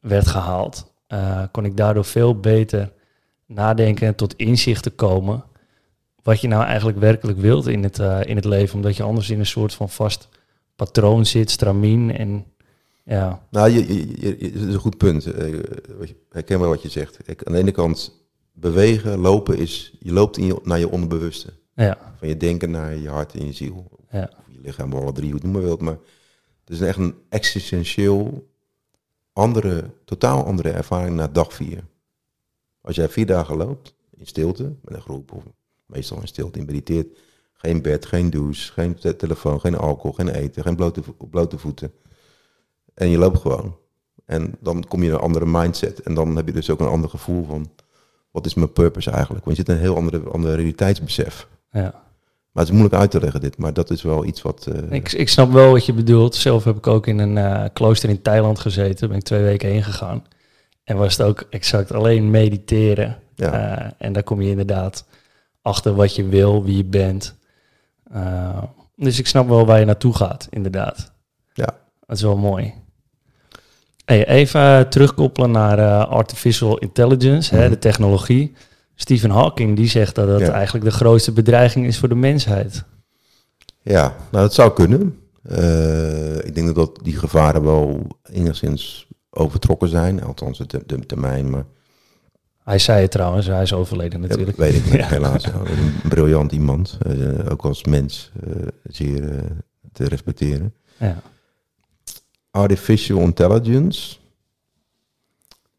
werd gehaald, uh, kon ik daardoor veel beter nadenken en tot inzichten komen wat je nou eigenlijk werkelijk wilt in het, in het leven, omdat je anders in een soort van vast patroon zit, stramien en ja. Nou, je, je, is een goed punt. Uh, herken wel wat je zegt. Kijk, aan de ene kant, bewegen, lopen is, je loopt in je, naar je onderbewuste. Ja. Van je denken naar je hart en je ziel. Ja. Of je lichaam, alle drie, hoe het noemen wilt. Maar het is echt een existentieel andere, totaal andere ervaring na dag vier. Als jij vier dagen loopt, in stilte, met een groep, of meestal in stilte, in mediteert, geen bed, geen douche, geen telefoon, geen alcohol, geen eten, geen blote, blote voeten En je loopt gewoon. En dan kom je in een andere mindset. En dan heb je dus ook een ander gevoel van... wat is mijn purpose eigenlijk? Want je zit een heel andere, andere realiteitsbesef. Ja. Maar het is moeilijk uit te leggen dit. Maar dat is wel iets wat... eh, Ik, ik snap wel wat je bedoelt. Zelf heb ik ook in een eh, klooster in Thailand gezeten. Daar ben ik twee weken heen gegaan. En was het ook exact alleen mediteren. ja, Eh, en daar kom je inderdaad achter wat je wil, wie je bent. Dus ik snap wel waar je naartoe gaat, inderdaad. Ja. Dat is wel mooi. Hey, even eh, terugkoppelen naar eh, artificial intelligence, hè, Mhm. de technologie. Stephen Hawking die zegt dat dat Ja. eigenlijk de grootste bedreiging is voor de mensheid. ja, nou dat zou kunnen. Eh, ik denk dat, dat die gevaren wel enigszins overtrokken zijn. Althans, de, de termijn. Maar Hij zei het trouwens, hij is overleden natuurlijk. weet ik niet, Ja. helaas. Ja, een briljant iemand. ook als mens zeer te respecteren. Ja. Artificial intelligence.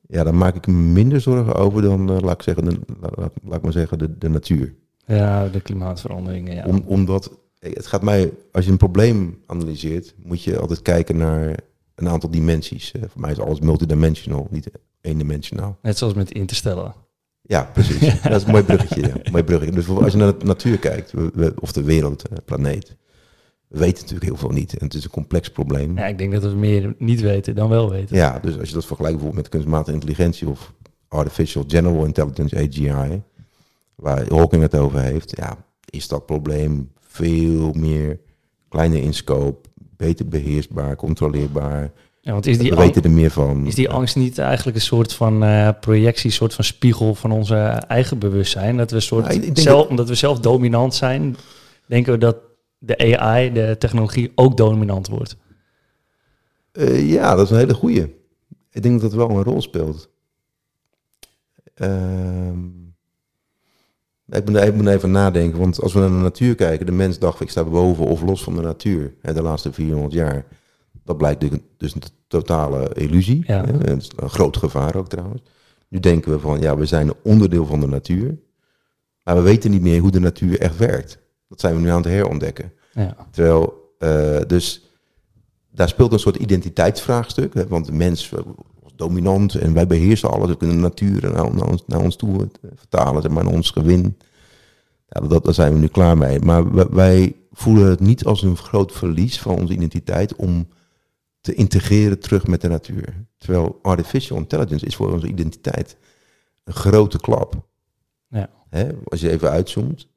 Ja, daar maak ik me minder zorgen over dan, eh, laat ik zeggen, de, laat, laat ik maar zeggen, de, de natuur. ja, de klimaatveranderingen. Ja. Om, omdat, eh, het gaat mij, als je een probleem analyseert, moet je altijd kijken naar een aantal dimensies. Eh, voor mij is alles multidimensional, niet eendimensionaal. Net zoals met Interstellar. Ja, precies. Dat is een mooi bruggetje. Ja. Mooi bruggetje. Dus als je naar de natuur kijkt, of de wereld, planeet, we weten natuurlijk heel veel niet. En het is een complex probleem. Ja, ik denk dat we meer niet weten dan wel weten. Ja, dus als je dat vergelijkt bijvoorbeeld met kunstmatige intelligentie of artificial general intelligence, AGI, waar Hawking het over heeft, ja, is dat probleem veel meer kleiner in scope, beter beheersbaar, controleerbaar. Ja, want is die, we weten er meer van. is die angst niet eigenlijk een soort van eh, projectie, een soort van spiegel van onze eigen bewustzijn? Dat we, soort denk zelf, dat- Omdat we zelf dominant zijn, denken we dat de AI, de technologie, ook dominant wordt. Eh, ja, dat is een hele goeie. Ik denk dat dat wel een rol speelt. Ehm, ik, moet, ik moet even nadenken, want als we naar de natuur kijken, de mens dacht ik sta boven of los van de natuur hè, de laatste 400 jaar. Dat blijkt dus- dus een totale illusie. Ja. Hè, is een groot gevaar ook trouwens. Nu denken we van ja, we zijn een onderdeel van de natuur. Maar we weten niet meer hoe de natuur echt werkt. Dat zijn we nu aan het herontdekken. Ja. Terwijl, eh, dus daar speelt een soort identiteitsvraagstuk. Hè, want de mens eh, was dominant en wij beheersen alles. We kunnen de natuur naar, naar, ons, naar ons toe eh, vertalen, zeg maar, naar ons gewin. Ja, dat, daar zijn we nu klaar mee. Maar wij, wij voelen het niet als een groot verlies van onze identiteit om te integreren terug met de natuur. Terwijl artificial intelligence is voor onze identiteit een grote klap. Ja. Hè, als je even uitzoomt.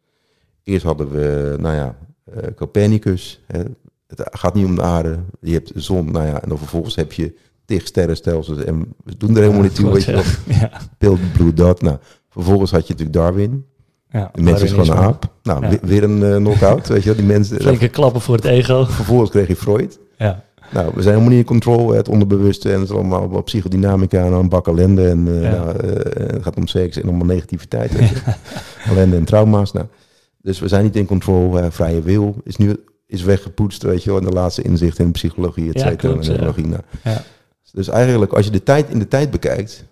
Eerst hadden we, nou ja, eh, Copernicus. Hè. Het gaat niet om de aarde. Je hebt de zon, nou ja, en dan vervolgens heb je tig sterrenstelsels. En we doen er helemaal niet toe, weet je wel. Ja. Pil, Blue Dot. Nou, vervolgens had je natuurlijk Darwin. Ja. De mens is gewoon een aap. Nou, Ja. weer, een eh, knock-out, weet je wel. Die mensen, Flinke klappen voor het ego. vervolgens kreeg je Freud. Ja. Nou, we zijn helemaal niet in control, het onderbewuste en het is allemaal wat psychodynamica en een bak ellende. En eh, Ja. nou, het gaat om seks en allemaal negativiteit. ellende en trauma's. Nou. Dus we zijn niet in control. eh, vrije wil is nu is weggepoetst, weet je wel. En de laatste inzicht in psychologie, et cetera. ja. neurologie. Nou. Ja. Dus eigenlijk, als je de tijd in de tijd bekijkt,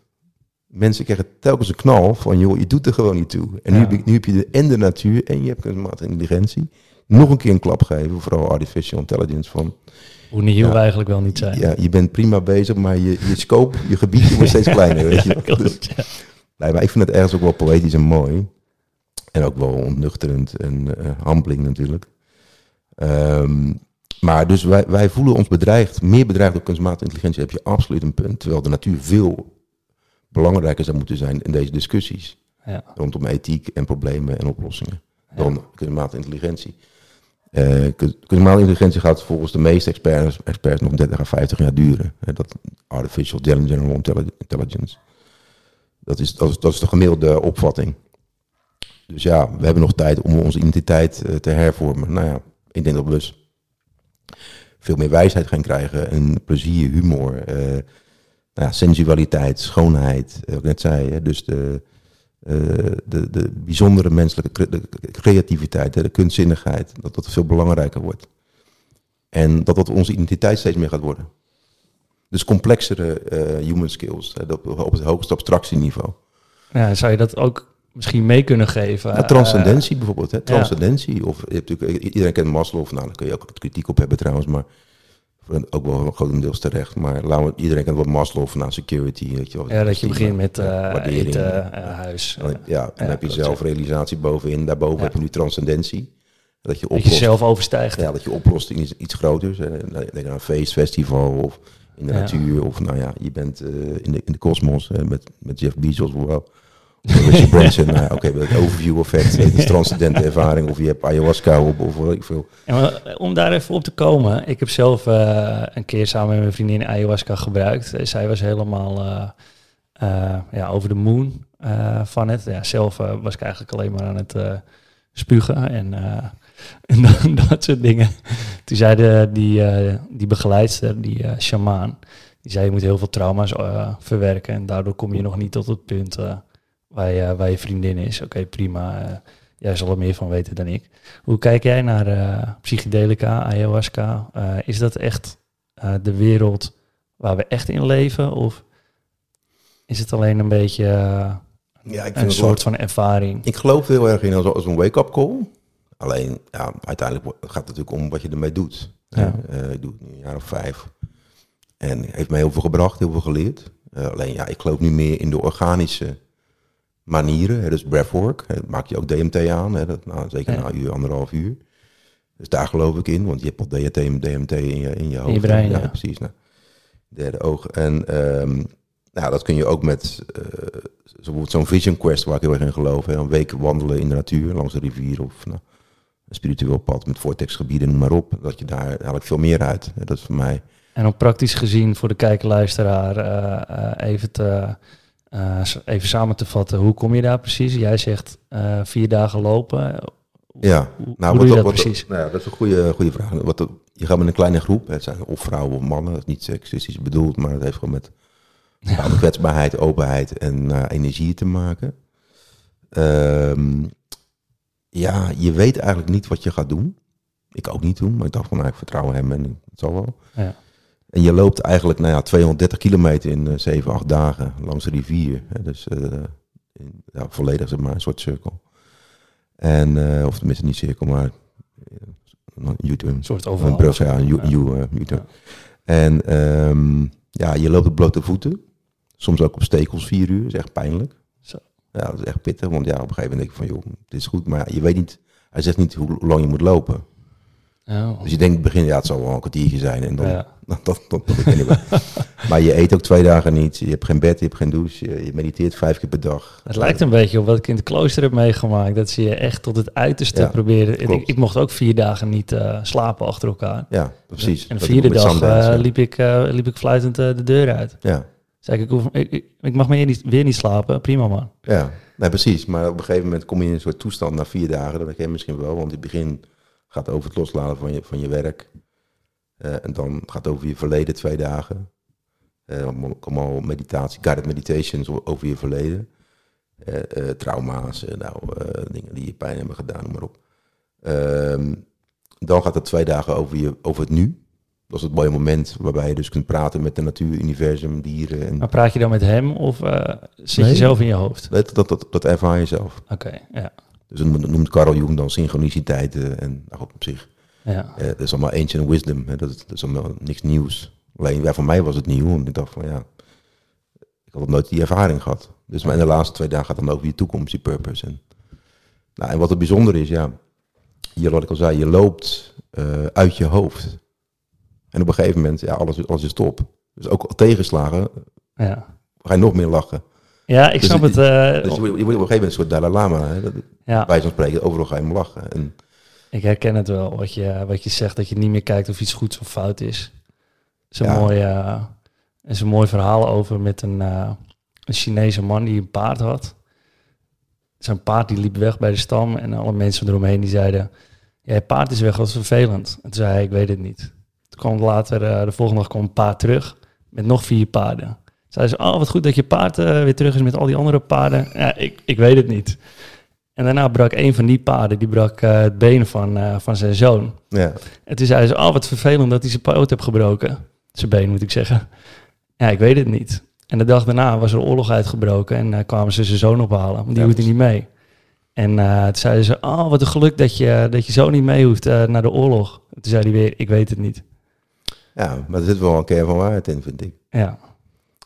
mensen krijgen telkens een knal van, joh, je doet er gewoon niet toe. En nu, heb je, nu heb je de, en de natuur en je hebt kunstmatige intelligentie. Nog een keer een klap geven, vooral artificial intelligence, van Hoe nieuw we eigenlijk wel niet zijn. ja, je bent prima bezig, maar je, je scope, je gebiedje wordt steeds kleiner. Weet je? Klopt, Dus, ja. nee, maar ik vind het ergens ook wel poëtisch en mooi. En ook wel ontnuchterend en humbling natuurlijk. Ehm, maar dus wij, wij voelen ons bedreigd, meer bedreigd door kunstmatige intelligentie, heb je absoluut een punt. Terwijl de natuur veel belangrijker zou moeten zijn in deze discussies. Ja. Rondom ethiek en problemen en oplossingen. Ja. Dan kunstmatige intelligentie. Kun- kunstmatige intelligentie gaat volgens de meeste experts, experts nog 30 à 50 jaar duren. Dat artificial general intelli- intelligence. Dat is, dat, is, dat is de gemiddelde opvatting. Dus ja, we hebben nog tijd om onze identiteit eh, te hervormen. Nou ja, ik denk dat we dus veel meer wijsheid gaan krijgen. En plezier, humor, eh, nou ja, sensualiteit, schoonheid. eh, Wat ik net zei, hè, dus de, de, de bijzondere menselijke cre- de creativiteit, de kunstzinnigheid. Dat dat veel belangrijker wordt. En dat dat onze identiteit steeds meer gaat worden. Dus complexere human skills, hè, op het hoogste abstractieniveau. Ja, zou je dat ook misschien mee kunnen geven? Ja, transcendentie bijvoorbeeld. Hè? ja. Transcendentie. Of je hebt natuurlijk, iedereen kent Maslow. Nou, daar kun je ook wat kritiek op hebben trouwens. Maar ook wel grotendeels terecht. Maar laten we, iedereen kan wat Maslow van nou, security. Weet je wel, Ja, dat je begint met ja, eh waardering. eten, eh, huis. Ja, dan Ja, heb je zelfrealisatie bovenin. Daarboven heb je nu transcendentie. Dat je Dat je oplost, zelf overstijgt. ja, dat je oplost in iets, iets groters. Denk aan een feestfestival of in de natuur. Of nou ja, je bent eh, in de in de kosmos met, met Jeff Bezos. Of Richard Branson. nou ja, Oké, het overview effect. Het is transcendente ervaring. Of je hebt ayahuasca op of ik veel. En maar, om daar even op te komen, ik heb zelf eh, een keer samen met mijn vriendin ayahuasca gebruikt. Eh, Zij was helemaal eh, eh, ja, over de moon eh, van het. Ja, zelf eh, was ik eigenlijk alleen maar aan het eh, spugen en, eh, en dat, dat soort dingen. Toen zei de, die, eh, die begeleidster, die eh shamaan, die zei je moet heel veel trauma's eh, verwerken en daardoor kom je nog niet tot het punt eh, waar, je, waar je vriendin is. Oké, prima. eh, jij zal er meer van weten dan ik. Hoe kijk jij naar eh, psychedelica, ayahuasca? Eh, is dat echt eh, de wereld waar we echt in leven? Of is het alleen een beetje eh, Ja, ik een soort van ervaring? Ik geloof heel erg in als, als een wake-up call. Alleen, ja, uiteindelijk gaat het natuurlijk om wat je ermee doet. Ja. Eh, ik doe het nu een jaar of vijf. En heeft mij heel veel gebracht, heel veel geleerd. Eh, alleen, ja, ik geloof nu meer in de organische manieren. Hè, dus breathwork. Hè, maak je ook DMT aan. Hè, dat, nou, zeker Ja. na een uur, anderhalf uur. Dus daar geloof ik in. Want je hebt al DMT, DMT in je, in je hoofd. brein, ja, ja. precies. Nou, derde oog. En ehm, nou, dat kun je ook met eh, bijvoorbeeld zo'n vision quest waar ik heel erg in geloof. Hè, een week wandelen in de natuur, langs een rivier of nou, een spiritueel pad met vortexgebieden, noem maar op. Dat je daar eigenlijk veel meer uit. Hè, Dat is voor mij. En om praktisch gezien voor de kijker-luisteraar eh, eh, even, te, eh, even samen te vatten, hoe kom je daar precies? Jij zegt eh, vier dagen lopen. Ja, Hoe, nou, hoe doe je dat wat- precies? Nou, ja, dat is een goede, goede vraag. Wat, je gaat met een kleine groep, het zijn of vrouwen of mannen, dat is niet seksistisch bedoeld, maar het heeft gewoon met kwetsbaarheid, openheid en eh, energie te maken. Ehm, ja, je weet eigenlijk niet wat je gaat doen. Ik ook niet toen, maar ik dacht van, nou, ik vertrouw hem en het zal wel. Ja. En je loopt eigenlijk nou ja, 230 kilometer in eh, 7, 8 dagen langs de rivier. Hè, dus eh, in, ja, volledig zeg maar, een soort cirkel. En, eh, of tenminste niet cirkel, maar eh, een soort overal. een brug, ja, een Ja. Eh. En ehm, ja, je loopt op blote voeten. Soms ook op stekels vier uur. Dat is echt pijnlijk. Zo. Ja, dat is echt pittig. Want ja, op een gegeven moment denk je van, joh, dit is goed. Maar je weet niet, hij zegt niet hoe lang je moet lopen. Oh. Dus je denkt in het begin, ja, het zal wel een kwartiertje zijn. En dan, Ja. dat, dat, maar je eet ook twee dagen niet. Je hebt geen bed, je hebt geen douche. Je, je mediteert vijf keer per dag. Het lijkt een beetje op wat ik in het klooster heb meegemaakt. Dat ze je echt tot het uiterste Ja, proberen. Ik, ik mocht ook vier dagen niet eh, slapen achter elkaar. Ja, precies. En de vierde dag eh, liep, ik, eh, liep ik fluitend de deur uit. Ja, Zei ik, ik, hoef, ik, ik, mag meer niet, weer niet slapen. Prima man. ja. Nee, precies. Maar op een gegeven moment kom je in een soort toestand na vier dagen. Dat ken je misschien wel, want in het begin gaat over het loslaten van je, van je werk. Eh, en dan gaat het over je verleden twee dagen. Eh allemaal meditatie, guided meditations over je verleden. Eh, eh, trauma's, eh, nou, eh, dingen die je pijn hebben gedaan, noem maar op. Ehm, dan gaat het twee dagen over, je, over het nu. Dat is het mooie moment waarbij je dus kunt praten met de natuur, universum, dieren. En Maar praat je dan met hem of eh, zit Nee. je zelf in je hoofd? dat, dat, dat, dat ervaar je zelf. Oké, ja. Dus dat noemt- Carl Jung dan synchroniciteiten. En nou goed, op zich, ja. eh, dat is allemaal ancient wisdom. Hè, dat, is, dat is allemaal niks nieuws. Alleen ja, voor mij was het nieuw. Want ik dacht van ja, ik had nooit die ervaring gehad. Dus maar in de laatste twee dagen gaat dan over je toekomst, je purpose. En, nou, en wat het bijzonder is, ja, hier wat ik al zei, je loopt eh, uit je hoofd. En op een gegeven moment, ja, alles, alles is top. Dus ook al tegenslagen, ja. ga je nog meer lachen. Ja, ik Dus snap het- het. eh, Dus je, wordt op een gegeven moment een soort Dalai Lama. Hè, dat, ja, bij zo'n spreken, overal ga je hem lachen. En, ik herken het wel. Wat je, wat je zegt, dat je niet meer kijkt of iets goed of fout is. Het is een, Ja. mooi, is een mooi verhaal over met een, eh, een Chinese man die een paard had. Zijn paard die liep weg bij de stam en alle mensen eromheen die zeiden... Ja, je paard is weg, wat vervelend. En toen zei hij, ik weet het niet. Toen kwam later, de volgende dag kwam een paard terug met nog vier paarden. Zeiden ze, oh wat goed dat je paard eh, weer terug is met al die andere paarden. Ja, ik, ik weet het niet. En daarna brak een van die paarden, die brak eh, het been van, eh, van zijn zoon. ja, En toen zei ze, oh wat vervelend dat hij zijn poot heeft gebroken. Zijn been moet ik zeggen. Ja, ik weet het niet. En de dag daarna was er oorlog uitgebroken en eh, kwamen ze zijn zoon ophalen. Want die Ja, hoefde niet mee. En toen zeiden ze, oh wat een geluk dat je, dat je zoon niet mee hoeft naar de oorlog. Toen zei hij weer, ik weet het niet. Ja, maar er zit wel een kern van waarheid in, vind ik. Ja.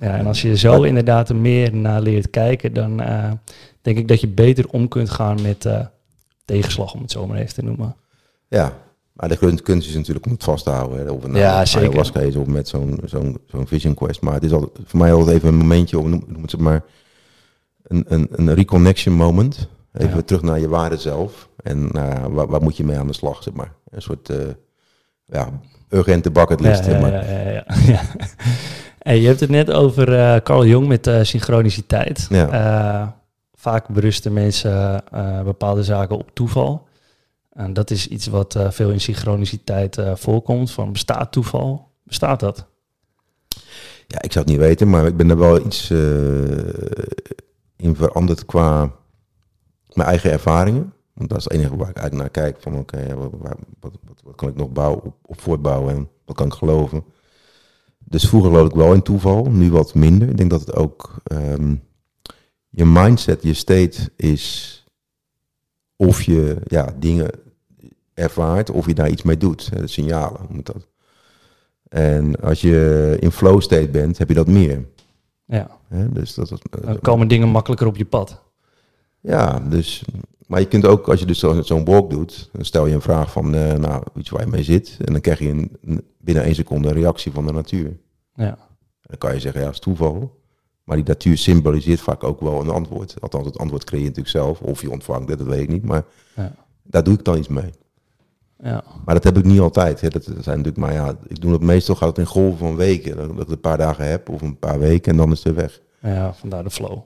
Ja, en als je zo inderdaad er meer naar leert kijken, dan uh, denk ik dat je beter om kunt gaan met uh, tegenslag, om het zo maar even te noemen. Ja, maar de kunst, kunst is natuurlijk om het vast te houden. Hè. Of het nou ja, zeker. ayahuasca is of met zo'n zo'n zo'n vision quest. Maar het is altijd, voor mij altijd even een momentje, of noem, het maar, een, een, een reconnection moment. Even Ja. terug naar je waarde zelf. En nou, waar, waar moet je mee aan de slag, zeg maar. Een soort, eh, ja, urgente bucketlist, ja, ja, ja. ja. Hey, je hebt het net over eh, Carl Jung met eh, synchroniciteit. Ja. Eh, vaak berusten mensen bepaalde zaken op toeval. En dat is iets wat veel in synchroniciteit voorkomt. Van bestaat toeval? Bestaat dat? Ja, ik zou het niet weten, maar ik ben er wel iets in veranderd qua mijn eigen ervaringen. Want dat is het enige waar ik eigenlijk naar kijk. Van oké, wat, wat, wat kan ik nog bouwen, op, op voortbouwen en wat kan ik geloven. Dus vroeger geloofde ik wel in toeval, nu wat minder. Ik denk dat het ook ehm, je mindset, je state is of je ja, dingen ervaart of je daar iets mee doet. De signalen, moet dat. En als je in flow state bent, heb je dat meer. Ja. Dus dat is, Dan komen dingen makkelijker op je pad. ja, dus, maar je kunt ook, als je dus zo- zo'n walk doet, dan stel je een vraag van, eh, nou, iets waar je mee zit. En dan krijg je een, binnen één seconde een reactie van de natuur. Ja. Dan kan je zeggen, ja, het is toeval. Maar die natuur symboliseert vaak ook wel een antwoord. Althans, het antwoord creëer je natuurlijk zelf. Of je ontvangt dat weet ik niet. Maar Ja. daar doe ik dan iets mee. Ja. Maar dat heb ik niet altijd. Hè. Dat zijn natuurlijk, maar ja, ik doe dat meestal gaat het in golven van weken. Dat dat ik het een paar dagen heb of een paar weken en dan is het weg. ja, vandaar de flow.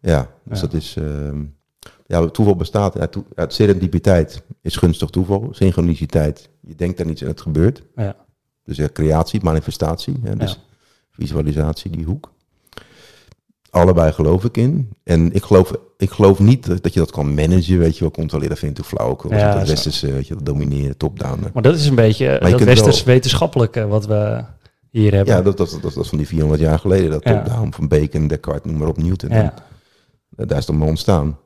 Ja, dus Ja. dat is. ehm, ja, toeval bestaat uit, uit serendipiteit is gunstig toeval. Synchroniciteit, je denkt aan iets en het gebeurt. Ja. Dus ja, creatie, manifestatie, hè, dus Ja. visualisatie, die hoek. Allebei geloof ik in. En ik geloof, ik geloof niet dat je dat kan managen, weet je wel, controleren. Dat vind ik ook. Ja, dat westerse, weet je, dat domineren, top-down. Maar dat is een beetje dat kunt westers wel- wetenschappelijke wat we hier hebben. Ja, dat, dat, dat, dat van die 400 jaar geleden. Dat top-down van Bacon, Descartes, noem maar op, Newton. Ja. En daar is het maar ontstaan.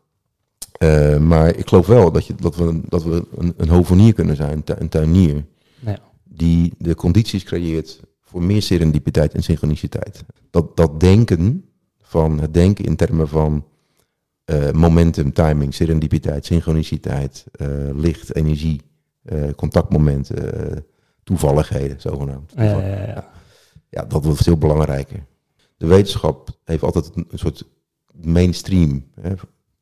Eh, maar ik geloof wel dat, je, dat we, dat we een, een hovenier kunnen zijn, een tu- een tuinier, Ja. die de condities creëert voor meer serendipiteit en synchroniciteit. Dat, dat denken van het denken in termen van eh, momentum, timing, serendipiteit, synchroniciteit, eh, licht, energie, contactmomenten, toevalligheden, zogenaamd. Ja, ja, ja. Ja, dat wordt veel belangrijker. De wetenschap heeft altijd een, een soort mainstream. Hè?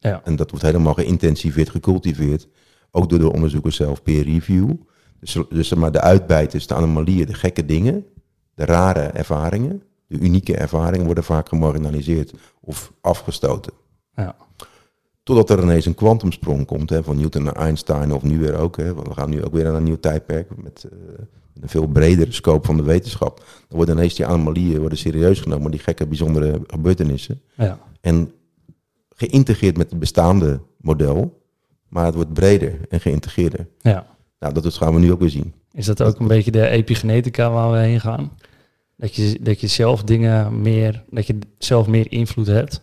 Ja. En dat wordt helemaal geïntensiveerd, gecultiveerd. Ook door de onderzoekers zelf, peer review. Dus, dus maar de uitbijters, de anomalieën, de gekke dingen, de rare ervaringen, de unieke ervaringen worden vaak gemarginaliseerd of afgestoten. Ja. Totdat er ineens een kwantumsprong komt, hè, van Newton naar Einstein of nu weer ook. Hè, want we gaan nu ook weer naar een nieuw tijdperk met eh, een veel bredere scope van de wetenschap. Dan worden ineens die anomalieën worden serieus genomen, die gekke bijzondere gebeurtenissen. ja. En geïntegreerd met het bestaande model, maar het wordt breder en geïntegreerder. ja. Nou, dat gaan we nu ook weer zien. Is dat ook een beetje de epigenetica waar we heen gaan? Dat je, dat je zelf dingen meer, dat je zelf meer invloed hebt?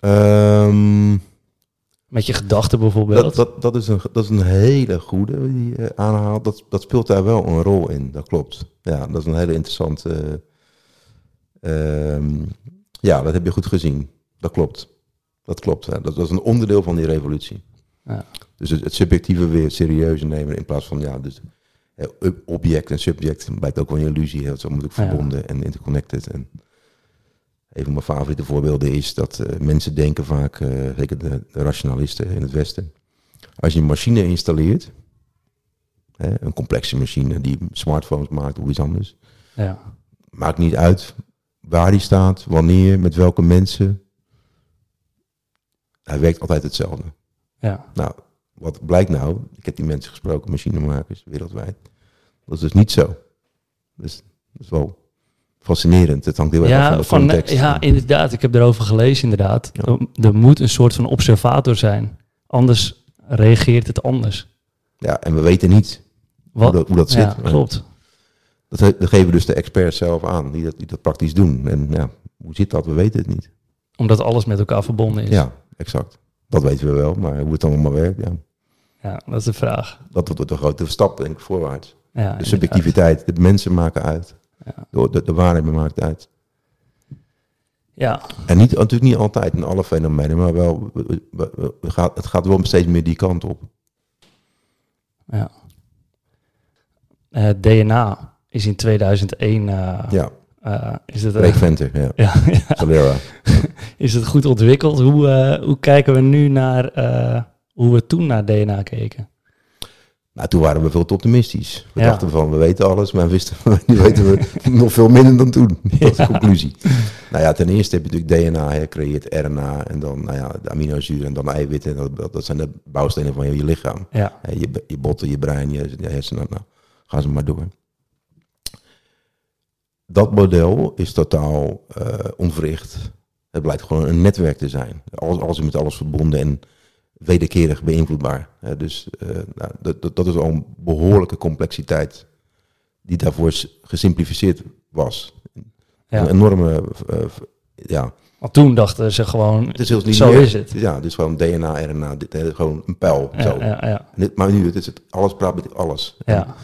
Ehm, Met je gedachten bijvoorbeeld? dat, dat, dat, is een, dat is een hele goede die je aanhaalt. Dat, dat speelt daar wel een rol in, dat klopt. Ja, dat is een hele interessante... ehm, ja, dat heb je goed gezien. Dat klopt. Dat klopt. hè. Dat, is een onderdeel van die revolutie. Ja. Dus het, het subjectieve weer serieus nemen in plaats van, ja, dus object en subject blijkt ook wel een illusie. Het is Ja. verbonden en interconnected. En een van mijn favoriete voorbeelden is dat eh, mensen denken vaak, eh, zeker de, de rationalisten in het Westen, als je een machine installeert, hè, een complexe machine die smartphones maakt of iets anders, ja. maakt niet uit waar die staat, wanneer, met welke mensen. Hij werkt altijd hetzelfde. Ja. Nou, wat blijkt nou? Ik heb die mensen gesproken, machinemakers wereldwijd. Dat is dus niet zo. Dus dat is wel fascinerend. Het hangt heel erg Ja, van de van, context. ja, inderdaad. Ik heb erover gelezen, inderdaad. Ja. Er, moet een soort van observator zijn. Anders reageert het anders. Ja, en we weten niet Wat? hoe dat, hoe dat zit. ja, klopt. Dat geven dus de experts zelf aan, die dat, die dat praktisch doen. En ja, hoe zit dat? We weten het niet. Omdat alles met elkaar verbonden is. Ja, exact. Dat weten we wel, maar hoe het dan allemaal werkt, ja. Ja, dat is de vraag. Dat wordt de grote stap, denk ik, voorwaarts. Ja, de subjectiviteit, de mensen maken uit. Ja. De, de, waarheid maakt uit. Ja, En niet, natuurlijk niet altijd in alle fenomenen, maar wel, we- we- we- we gaat, het gaat wel steeds meer die kant op. ja. Eh, DNA is in 2001 eh, Ja, eh, is het, eh, Venter, ja. ja, is het goed ontwikkeld. Hoe, eh, hoe kijken we nu naar hoe we toen naar DNA keken? Nou, toen waren we veel te optimistisch. We Ja. dachten van, we weten alles, maar wisten, nu weten we nog veel minder dan toen. Dat is de conclusie. Nou ja, ten eerste heb je natuurlijk DNA, je creëert RNA en dan nou ja, de aminozuren en dan eiwitten. Dat, dat- zijn de bouwstenen van je, je lichaam. Je, je botten, je brein, je, je hersenen, nou, gaan ze maar door. Dat model is totaal eh, onverricht. Het blijkt gewoon een netwerk te zijn. Alles, alles is met alles verbonden en wederkerig beïnvloedbaar. Dus eh, nou, dat, dat, dat is al een behoorlijke complexiteit die daarvoor gesimplificeerd was. ja. Een enorme, v- ja, Want toen dachten ze gewoon, het is heel. Zo is het. Ja, dus gewoon DNA, RNA, dit, gewoon een pijl. ja, zo. ja, Maar nu, het is het, alles praat met alles. En, ja,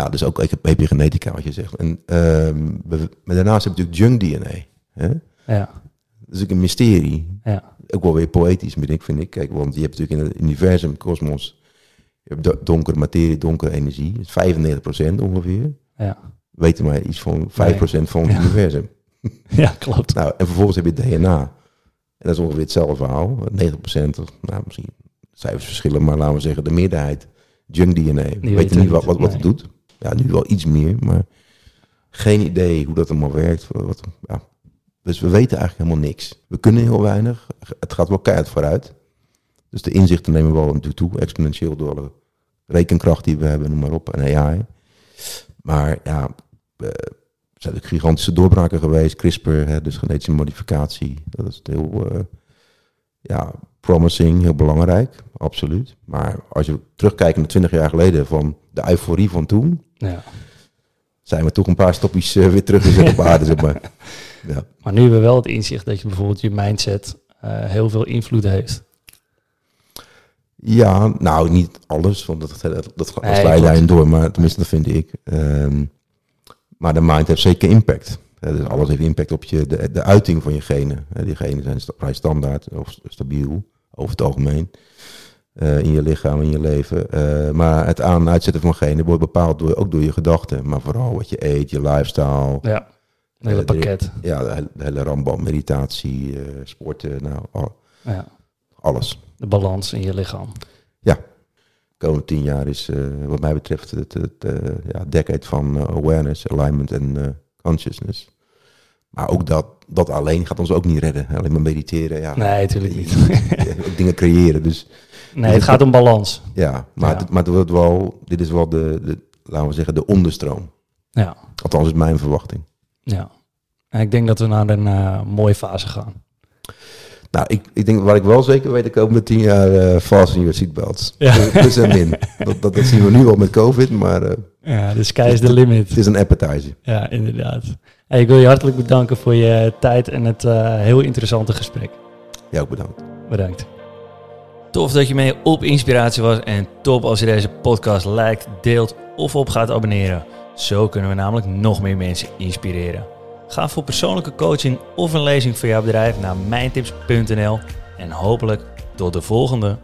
nou, dus ook epigenetica, wat je zegt. En ehm, maar daarnaast heb je natuurlijk junk DNA. Hè? ja, Dat is ook een mysterie. ja, Ook wel weer poëtisch, vind ik, vind ik. Kijk, want je hebt natuurlijk in het universum, kosmos, je hebt do- donkere materie, donkere energie. Dat is 95% ongeveer. ja. We weten maar iets van 5% van het Ja. universum. Ja, klopt. Nou, en vervolgens heb je DNA. En dat is ongeveer hetzelfde verhaal. 90%, of, nou, misschien cijfers verschillen, maar laten we zeggen de meerderheid junk DNA. We weten weten niet wat, wat, het doet. Ja, nu wel iets meer, maar geen idee hoe dat allemaal werkt. Wat, ja. Dus we weten eigenlijk helemaal niks. We kunnen heel weinig. Het gaat wel keihard vooruit. Dus de inzichten nemen wel natuurlijk toe, exponentieel door de rekenkracht die we hebben, noem maar op, en AI. Maar ja, er zijn ook gigantische doorbraken geweest. CRISPR, hè, dus genetische modificatie. Dat is heel eh, ja, promising, heel belangrijk, absoluut. Maar als je terugkijkt naar 20 jaar geleden van de euforie van toen, Ja. zijn we toch een paar stapjes eh, weer teruggezet op aarde, zeg maar. Ja. Maar nu hebben we wel het inzicht dat je bijvoorbeeld je mindset eh, heel veel invloed heeft. ja, nou niet alles, want dat, dat, dat, Nee, je klopt. daarin door, maar tenminste dat vind ik. Ehm, maar de mind heeft zeker impact. Dus alles heeft impact op je, de, de uiting van je genen. Hè, die genen zijn sta- vrij standaard of stabiel, over het algemeen. Eh, in je lichaam, in je leven. Eh, maar het aan- en uitzetten van genen wordt bepaald door, ook door je gedachten. Maar vooral wat je eet, je lifestyle. Ja, een hele Eh, de- pakket. Ja, de, hele- de hele rambam, meditatie, sporten, nou, al- Ja. alles. De balans in je lichaam. De komende tien jaar is wat mij betreft het, het ja, decade van awareness, alignment en consciousness. Maar ook dat, dat alleen gaat ons ook niet redden. Alleen maar mediteren, ja. Nee, natuurlijk niet. dingen creëren. Dus Nee, het gaat om balans. ja, maar, Ja. Het, maar het wordt wel, dit is wel de, de, laten we zeggen, de onderstroom. Ja, Althans is mijn verwachting. ja. En ik denk dat we naar een eh, mooie fase gaan. Nou, ik, ik denk, wat ik wel zeker weet, de komende tien jaar eh vast in je seatbelts. Ja. Plus en min. Dat, dat, dat zien we nu al met COVID, maar eh, Ja, de sky is the limit. het is een appetizer. Ja, inderdaad. Hey, ik wil je hartelijk bedanken voor je tijd en het heel interessante gesprek. Jij ook bedankt. Bedankt. Tof dat je mee op inspiratie was en top als je deze podcast liked, deelt of op gaat abonneren. Zo kunnen we namelijk nog meer mensen inspireren. Ga voor persoonlijke coaching of een lezing voor jouw bedrijf naar mijntips.nl en hopelijk tot de volgende.